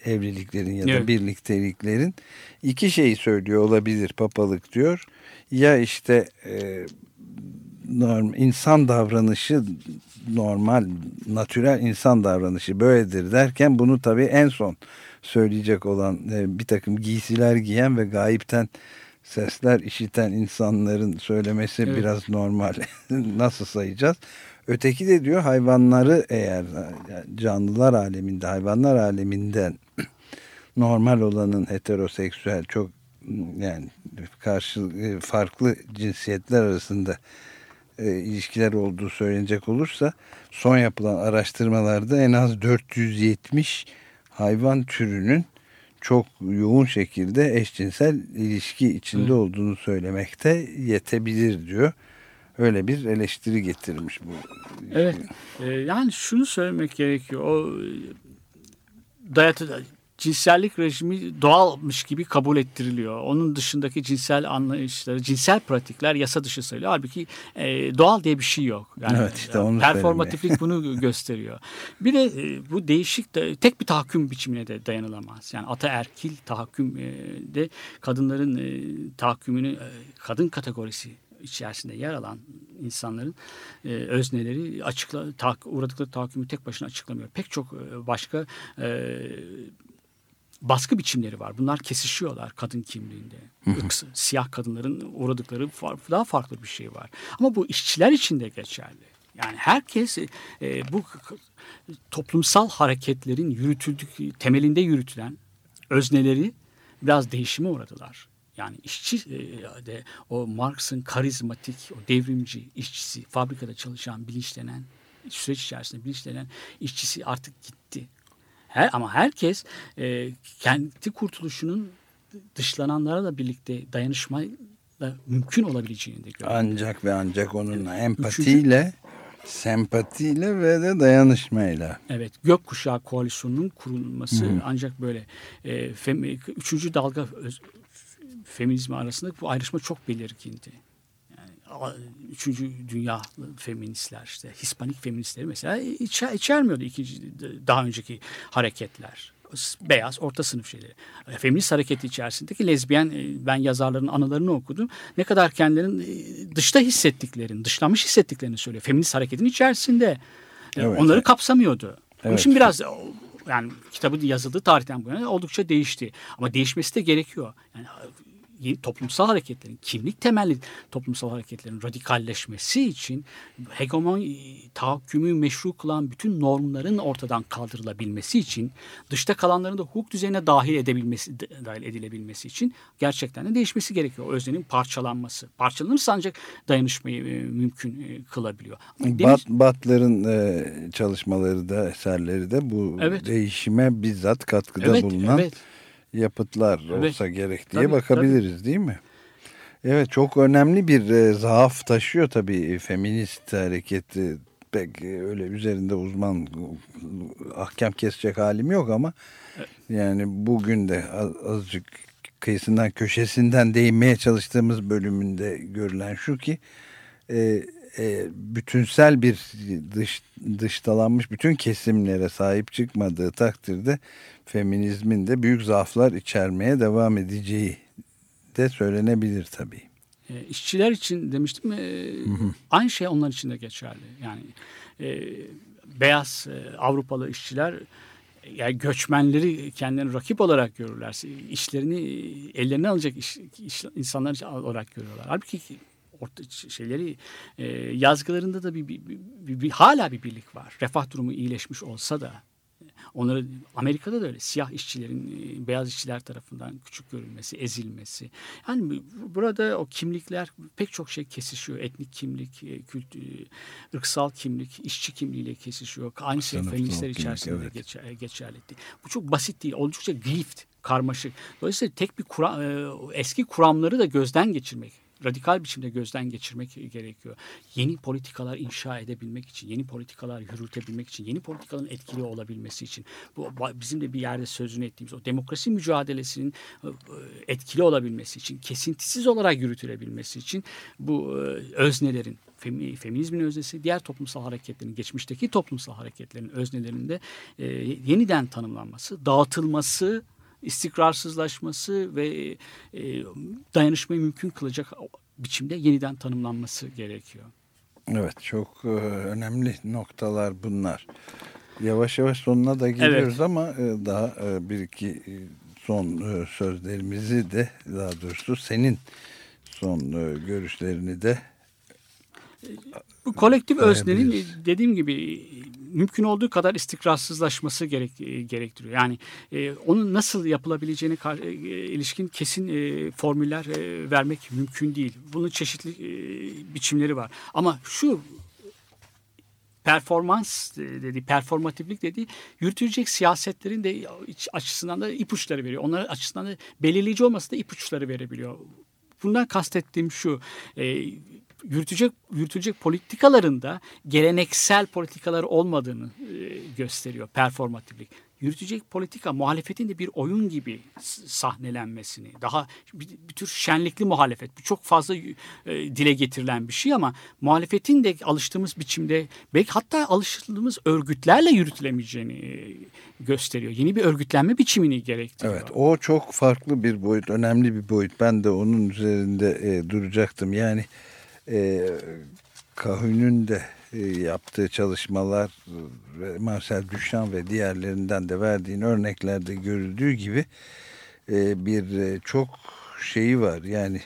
evliliklerin ya da evet. birlikteliklerin iki şeyi söylüyor olabilir papalık diyor. Ya işte e, norm, insan davranışı normal, natürel insan davranışı böyledir derken bunu tabii en son söyleyecek olan e, bir takım giysiler giyen ve gayipten sesler işiten insanların söylemesi evet. biraz normal. [LAUGHS] Nasıl sayacağız? Öteki de diyor hayvanları eğer canlılar aleminde, hayvanlar aleminden [CLEARS THROAT] normal olanın heteroseksüel çok yani karşı e, farklı cinsiyetler arasında e, ilişkiler olduğu söylenecek olursa son yapılan araştırmalarda en az 470 hayvan türünün çok yoğun şekilde eşcinsel ilişki içinde Hı. olduğunu söylemekte yetebilir diyor. Öyle bir eleştiri getirmiş bu. Evet. E, yani şunu söylemek gerekiyor. O dayatı cinsellik rejimi doğalmış gibi kabul ettiriliyor. Onun dışındaki cinsel anlayışları, cinsel pratikler yasa dışı sayılıyor. Halbuki e, doğal diye bir şey yok. Yani evet, işte onu performatiflik bunu gösteriyor. Bir de e, bu değişik de, tek bir tahakküm biçimine de dayanılamaz. Yani ataerkil tahakküm e, de kadınların e, tahakkümünü e, kadın kategorisi içerisinde yer alan insanların e, özneleri açıkla ta, uğradıkları tahakkümü tek başına açıklamıyor. Pek çok e, başka e, baskı biçimleri var. Bunlar kesişiyorlar kadın kimliğinde. Irksı, siyah kadınların uğradıkları daha farklı bir şey var. Ama bu işçiler için de geçerli. Yani herkes e, bu toplumsal hareketlerin yürütüldük temelinde yürütülen özneleri biraz değişime uğradılar. Yani işçi e, de o Marx'ın karizmatik, o devrimci işçisi, fabrikada çalışan, bilinçlenen, süreç içerisinde bilinçlenen işçisi artık gitti. Her, ama herkes e, kendi kurtuluşunun dışlananlarla birlikte dayanışma da mümkün olabileceğini de görüyor. Ancak ve ancak onunla empatiyle Sempatiyle ve de dayanışmayla. Evet, gökkuşağı koalisyonunun kurulması ancak böyle e, fem, üçüncü dalga öz- feminizmi arasında bu ayrışma çok belirgindi. Üçüncü dünya feministler işte Hispanik feministleri mesela içer, içermiyordu ikinci daha önceki hareketler. Beyaz orta sınıf şeyleri. E, Feminist hareketi içerisindeki lezbiyen e, ben yazarların anılarını okudum. Ne kadar kendilerinin e, dışta hissettiklerini, dışlanmış hissettiklerini söylüyor. Feminist hareketin içerisinde. Evet. Onları kapsamıyordu. Onun Evet. için biraz yani kitabı yazıldığı tarihten bu yana oldukça değişti. Ama değişmesi de gerekiyor. Yani toplumsal hareketlerin, kimlik temelli toplumsal hareketlerin radikalleşmesi için hegemon e, tahakkümü meşru kılan bütün normların ortadan kaldırılabilmesi için dışta kalanların da hukuk düzenine dahil edebilmesi dahil edilebilmesi için gerçekten de değişmesi gerekiyor. Öznenin parçalanması. Parçalanırsa ancak dayanışmayı e, mümkün e, kılabiliyor. Bat, Batlar'ın çalışmaları da eserleri de bu Evet. değişime bizzat katkıda Evet, bulunan evet. Yapıtlar Evet. olsa gerek diye Tabii, bakabiliriz değil mi? Evet çok önemli bir e, zaaf taşıyor tabii feminist hareketi. Pek e, öyle üzerinde uzman ahkam kesecek halim yok ama yani bugün de az- azıcık kıyısından köşesinden değinmeye çalıştığımız bölümünde görülen şu ki e, e, bütünsel bir dış, dıştalanmış bütün kesimlere sahip çıkmadığı takdirde feminizmin de büyük zaaflar içermeye devam edeceği de söylenebilir tabii. E, işçiler için demiştim e, aynı şey onlar için de geçerli. Yani e, beyaz e, Avrupalı işçiler e, yani göçmenleri kendilerini rakip olarak görürler. İşlerini e, ellerine alacak iş, iş- insanlar olarak görüyorlar. Halbuki orta şeyleri e, yazgılarında da bir, bir, bir, bir- bir- hala bir birlik var. Refah durumu iyileşmiş olsa da Onları Amerika'da da öyle siyah işçilerin e, beyaz işçiler tarafından küçük görülmesi, ezilmesi. Yani bu- burada o kimlikler pek çok şey kesişiyor. Etnik kimlik, e, kült, e, ırksal kimlik, işçi kimliğiyle kesişiyor. Aynı şey feministler kimlik, içerisinde evet. de geçer, geçerli. Bu çok basit değil. Oldukça glift, karmaşık. Dolayısıyla tek bir kura, eski kuramları da gözden geçirmek radikal biçimde gözden geçirmek gerekiyor. Yeni politikalar inşa edebilmek için, yeni politikalar yürütebilmek için, yeni politikaların etkili olabilmesi için. Bu bizim de bir yerde sözünü ettiğimiz o demokrasi mücadelesinin e, e, etkili olabilmesi için, kesintisiz olarak yürütülebilmesi için bu e, öznelerin femi- feminizmin öznesi diğer toplumsal hareketlerin geçmişteki toplumsal hareketlerin öznelerinde yeniden tanımlanması, dağıtılması istikrarsızlaşması ve e, dayanışmayı mümkün kılacak biçimde yeniden tanımlanması gerekiyor. Evet çok e, önemli noktalar bunlar. Yavaş yavaş sonuna da geliyoruz Evet. ama e, daha e, bir iki son sözlerimizi de daha doğrusu senin son görüşlerini de Bu kolektif öznenin dediğim gibi mümkün olduğu kadar istikrarsızlaşması gerek, e, gerektiriyor. Yani e, onun nasıl yapılabileceğine kar- e, ilişkin kesin e, formüller e, vermek mümkün değil. Bunun çeşitli e, biçimleri var. Ama şu performans dedi, performatiflik dediği yürütülecek siyasetlerin de açısından da ipuçları veriyor. Onların açısından da belirleyici olması da ipuçları verebiliyor. Bundan kastettiğim şu, e, yürütecek yürütülecek politikalarında geleneksel politikalar olmadığını e, gösteriyor performatiflik. Yürütecek politika muhalefetin de bir oyun gibi sahnelenmesini, daha bir, bir tür şenlikli muhalefet. Bu çok fazla e, dile getirilen bir şey ama muhalefetin de alıştığımız biçimde belki hatta alıştığımız örgütlerle yürütülemeyeceğini e, gösteriyor. Yeni bir örgütlenme biçimini gerektiriyor. Evet o çok farklı bir boyut, önemli bir boyut. Ben de onun üzerinde e, duracaktım. Yani e, Kahün'ün de e, yaptığı çalışmalar e, Marcel Duchamp ve diğerlerinden de verdiğin örneklerde görüldüğü gibi e, bir e, çok şeyi var. Yani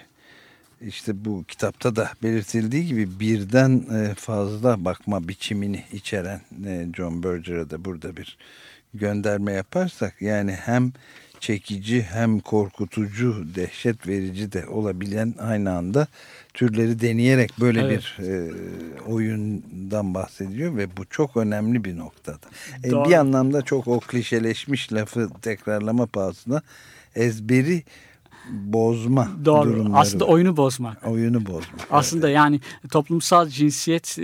işte bu kitapta da belirtildiği gibi birden e, fazla bakma biçimini içeren e, John Berger'a da burada bir gönderme yaparsak yani hem çekici hem korkutucu, dehşet verici de olabilen aynı anda türleri deneyerek böyle Evet. bir e, oyundan bahsediyor ve bu çok önemli bir noktada. E, Doğru. bir anlamda çok o klişeleşmiş lafı tekrarlama pahasına ezberi bozma Doğru. durumları. Aslında oyunu bozmak. oyunu bozma. Aslında yani toplumsal cinsiyet e,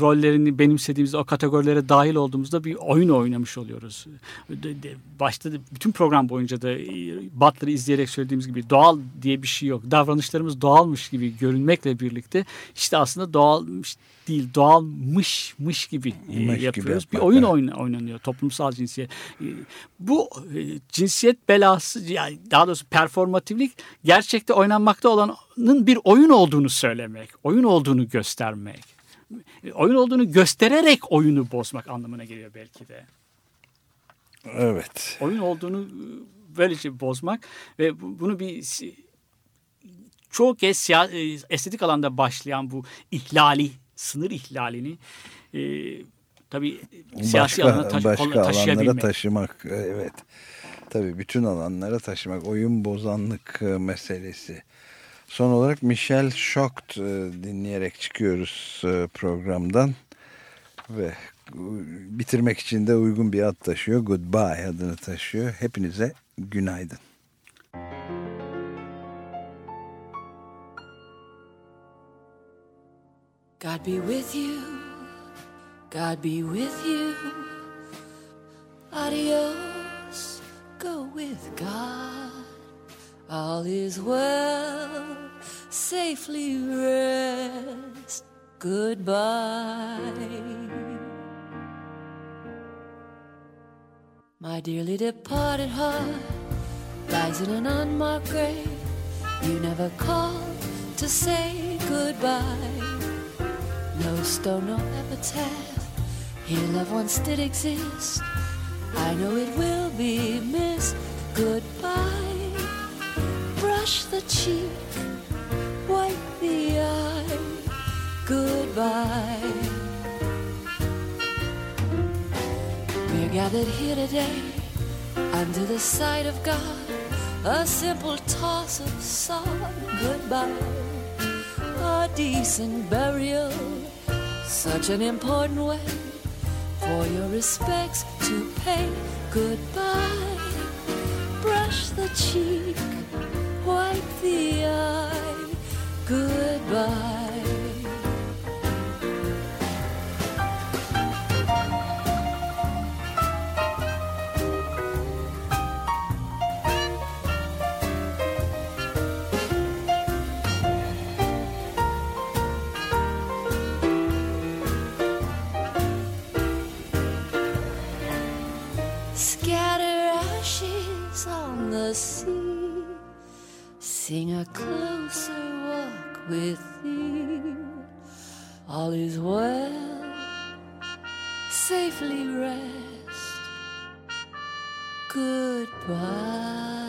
rollerini benimsediğimizde o kategorilere dahil olduğumuzda bir oyun oynamış oluyoruz. De- de- Başta da bütün program boyunca da e, Butler'ı izleyerek söylediğimiz gibi doğal diye bir şey yok. Davranışlarımız doğalmış gibi görünmekle birlikte işte aslında doğalmış değil doğalmışmış gibi e, Mış gibi yapıyoruz. bir yapmak, oyun evet. oyna- oynanıyor toplumsal cinsiyet. E, Bu e, cinsiyet belası yani daha doğrusu performatiflik gerçekte oynanmakta olanın bir oyun olduğunu söylemek, oyun olduğunu göstermek. Oyun olduğunu göstererek oyunu bozmak anlamına geliyor belki de. Evet. Oyun olduğunu böylece bozmak ve bu- bunu bir çoğu kez estetik alanda başlayan bu ihlali, sınır ihlalini e, tabii siyasi alana taş- başka alanlara taşımak. Evet. Tabii bütün alanlara taşımak. Oyun bozanlık e, meselesi. Son olarak Michel Schocht e, dinleyerek çıkıyoruz e, programdan. Ve bitirmek için de uygun bir ad taşıyor. Goodbye adını taşıyor. Hepinize günaydın. God be with you. God be with you. Adios. Go with God. All is well. Safely rest. Goodbye. My dearly departed heart lies in an unmarked grave. You never called to say goodbye. No stone, no epitaph. Here love once did exist. I know it will be missed. Goodbye. Brush the cheek, wipe the eye. Goodbye. We're gathered here today under the sight of God. A simple toss of sod. Goodbye a decent burial. Such an important way for your respects to pay. Goodbye. Brush the cheek, wipe the eye. Goodbye. Rest. Goodbye.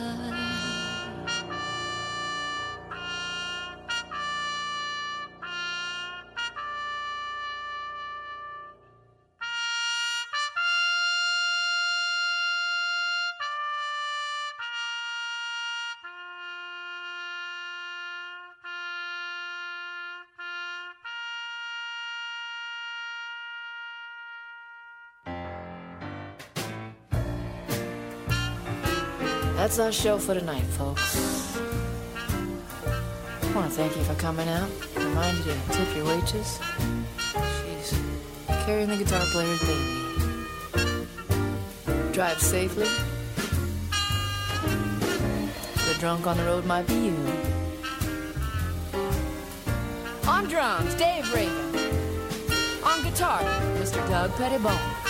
That's our show for tonight, folks. I want to thank you for coming out. Remind you to tip your waitress. She's carrying the guitar player's baby. Drive safely. The drunk on the road might be you. On drums, Dave Raven. On guitar, Mr. Doug Pettibone.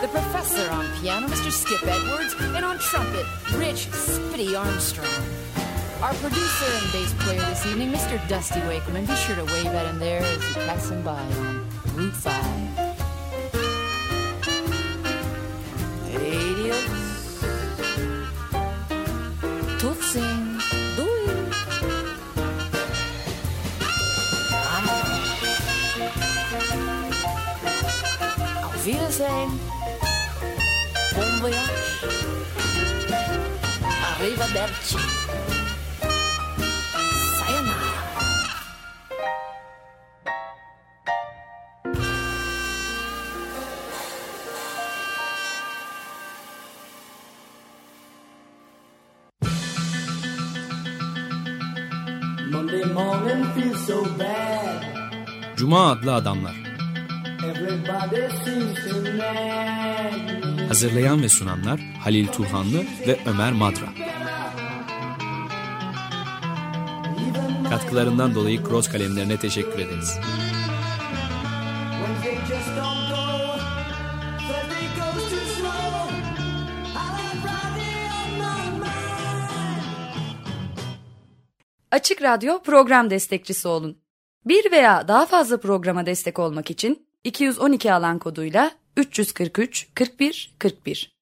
The professor on piano, Mr. Skip Edwards, and on trumpet, Rich Spitty Armstrong. Our producer and bass player this evening, Mr. Dusty Wakeman. Be sure to wave at him there as you pass him by on Route 5. Adios. Wiedersehen. Bon voyage. Arrivederci. Sayonara. Monday morning feels so bad. Cuma adlı adamlar. Everybody seems to nag. Hazırlayan ve sunanlar Halil Turhanlı ve Ömer Madra. Katkılarından dolayı Cross kalemlerine teşekkür ederiz. Açık Radyo program destekçisi olun. Bir veya daha fazla programa destek olmak için 212 alan koduyla 343 41 41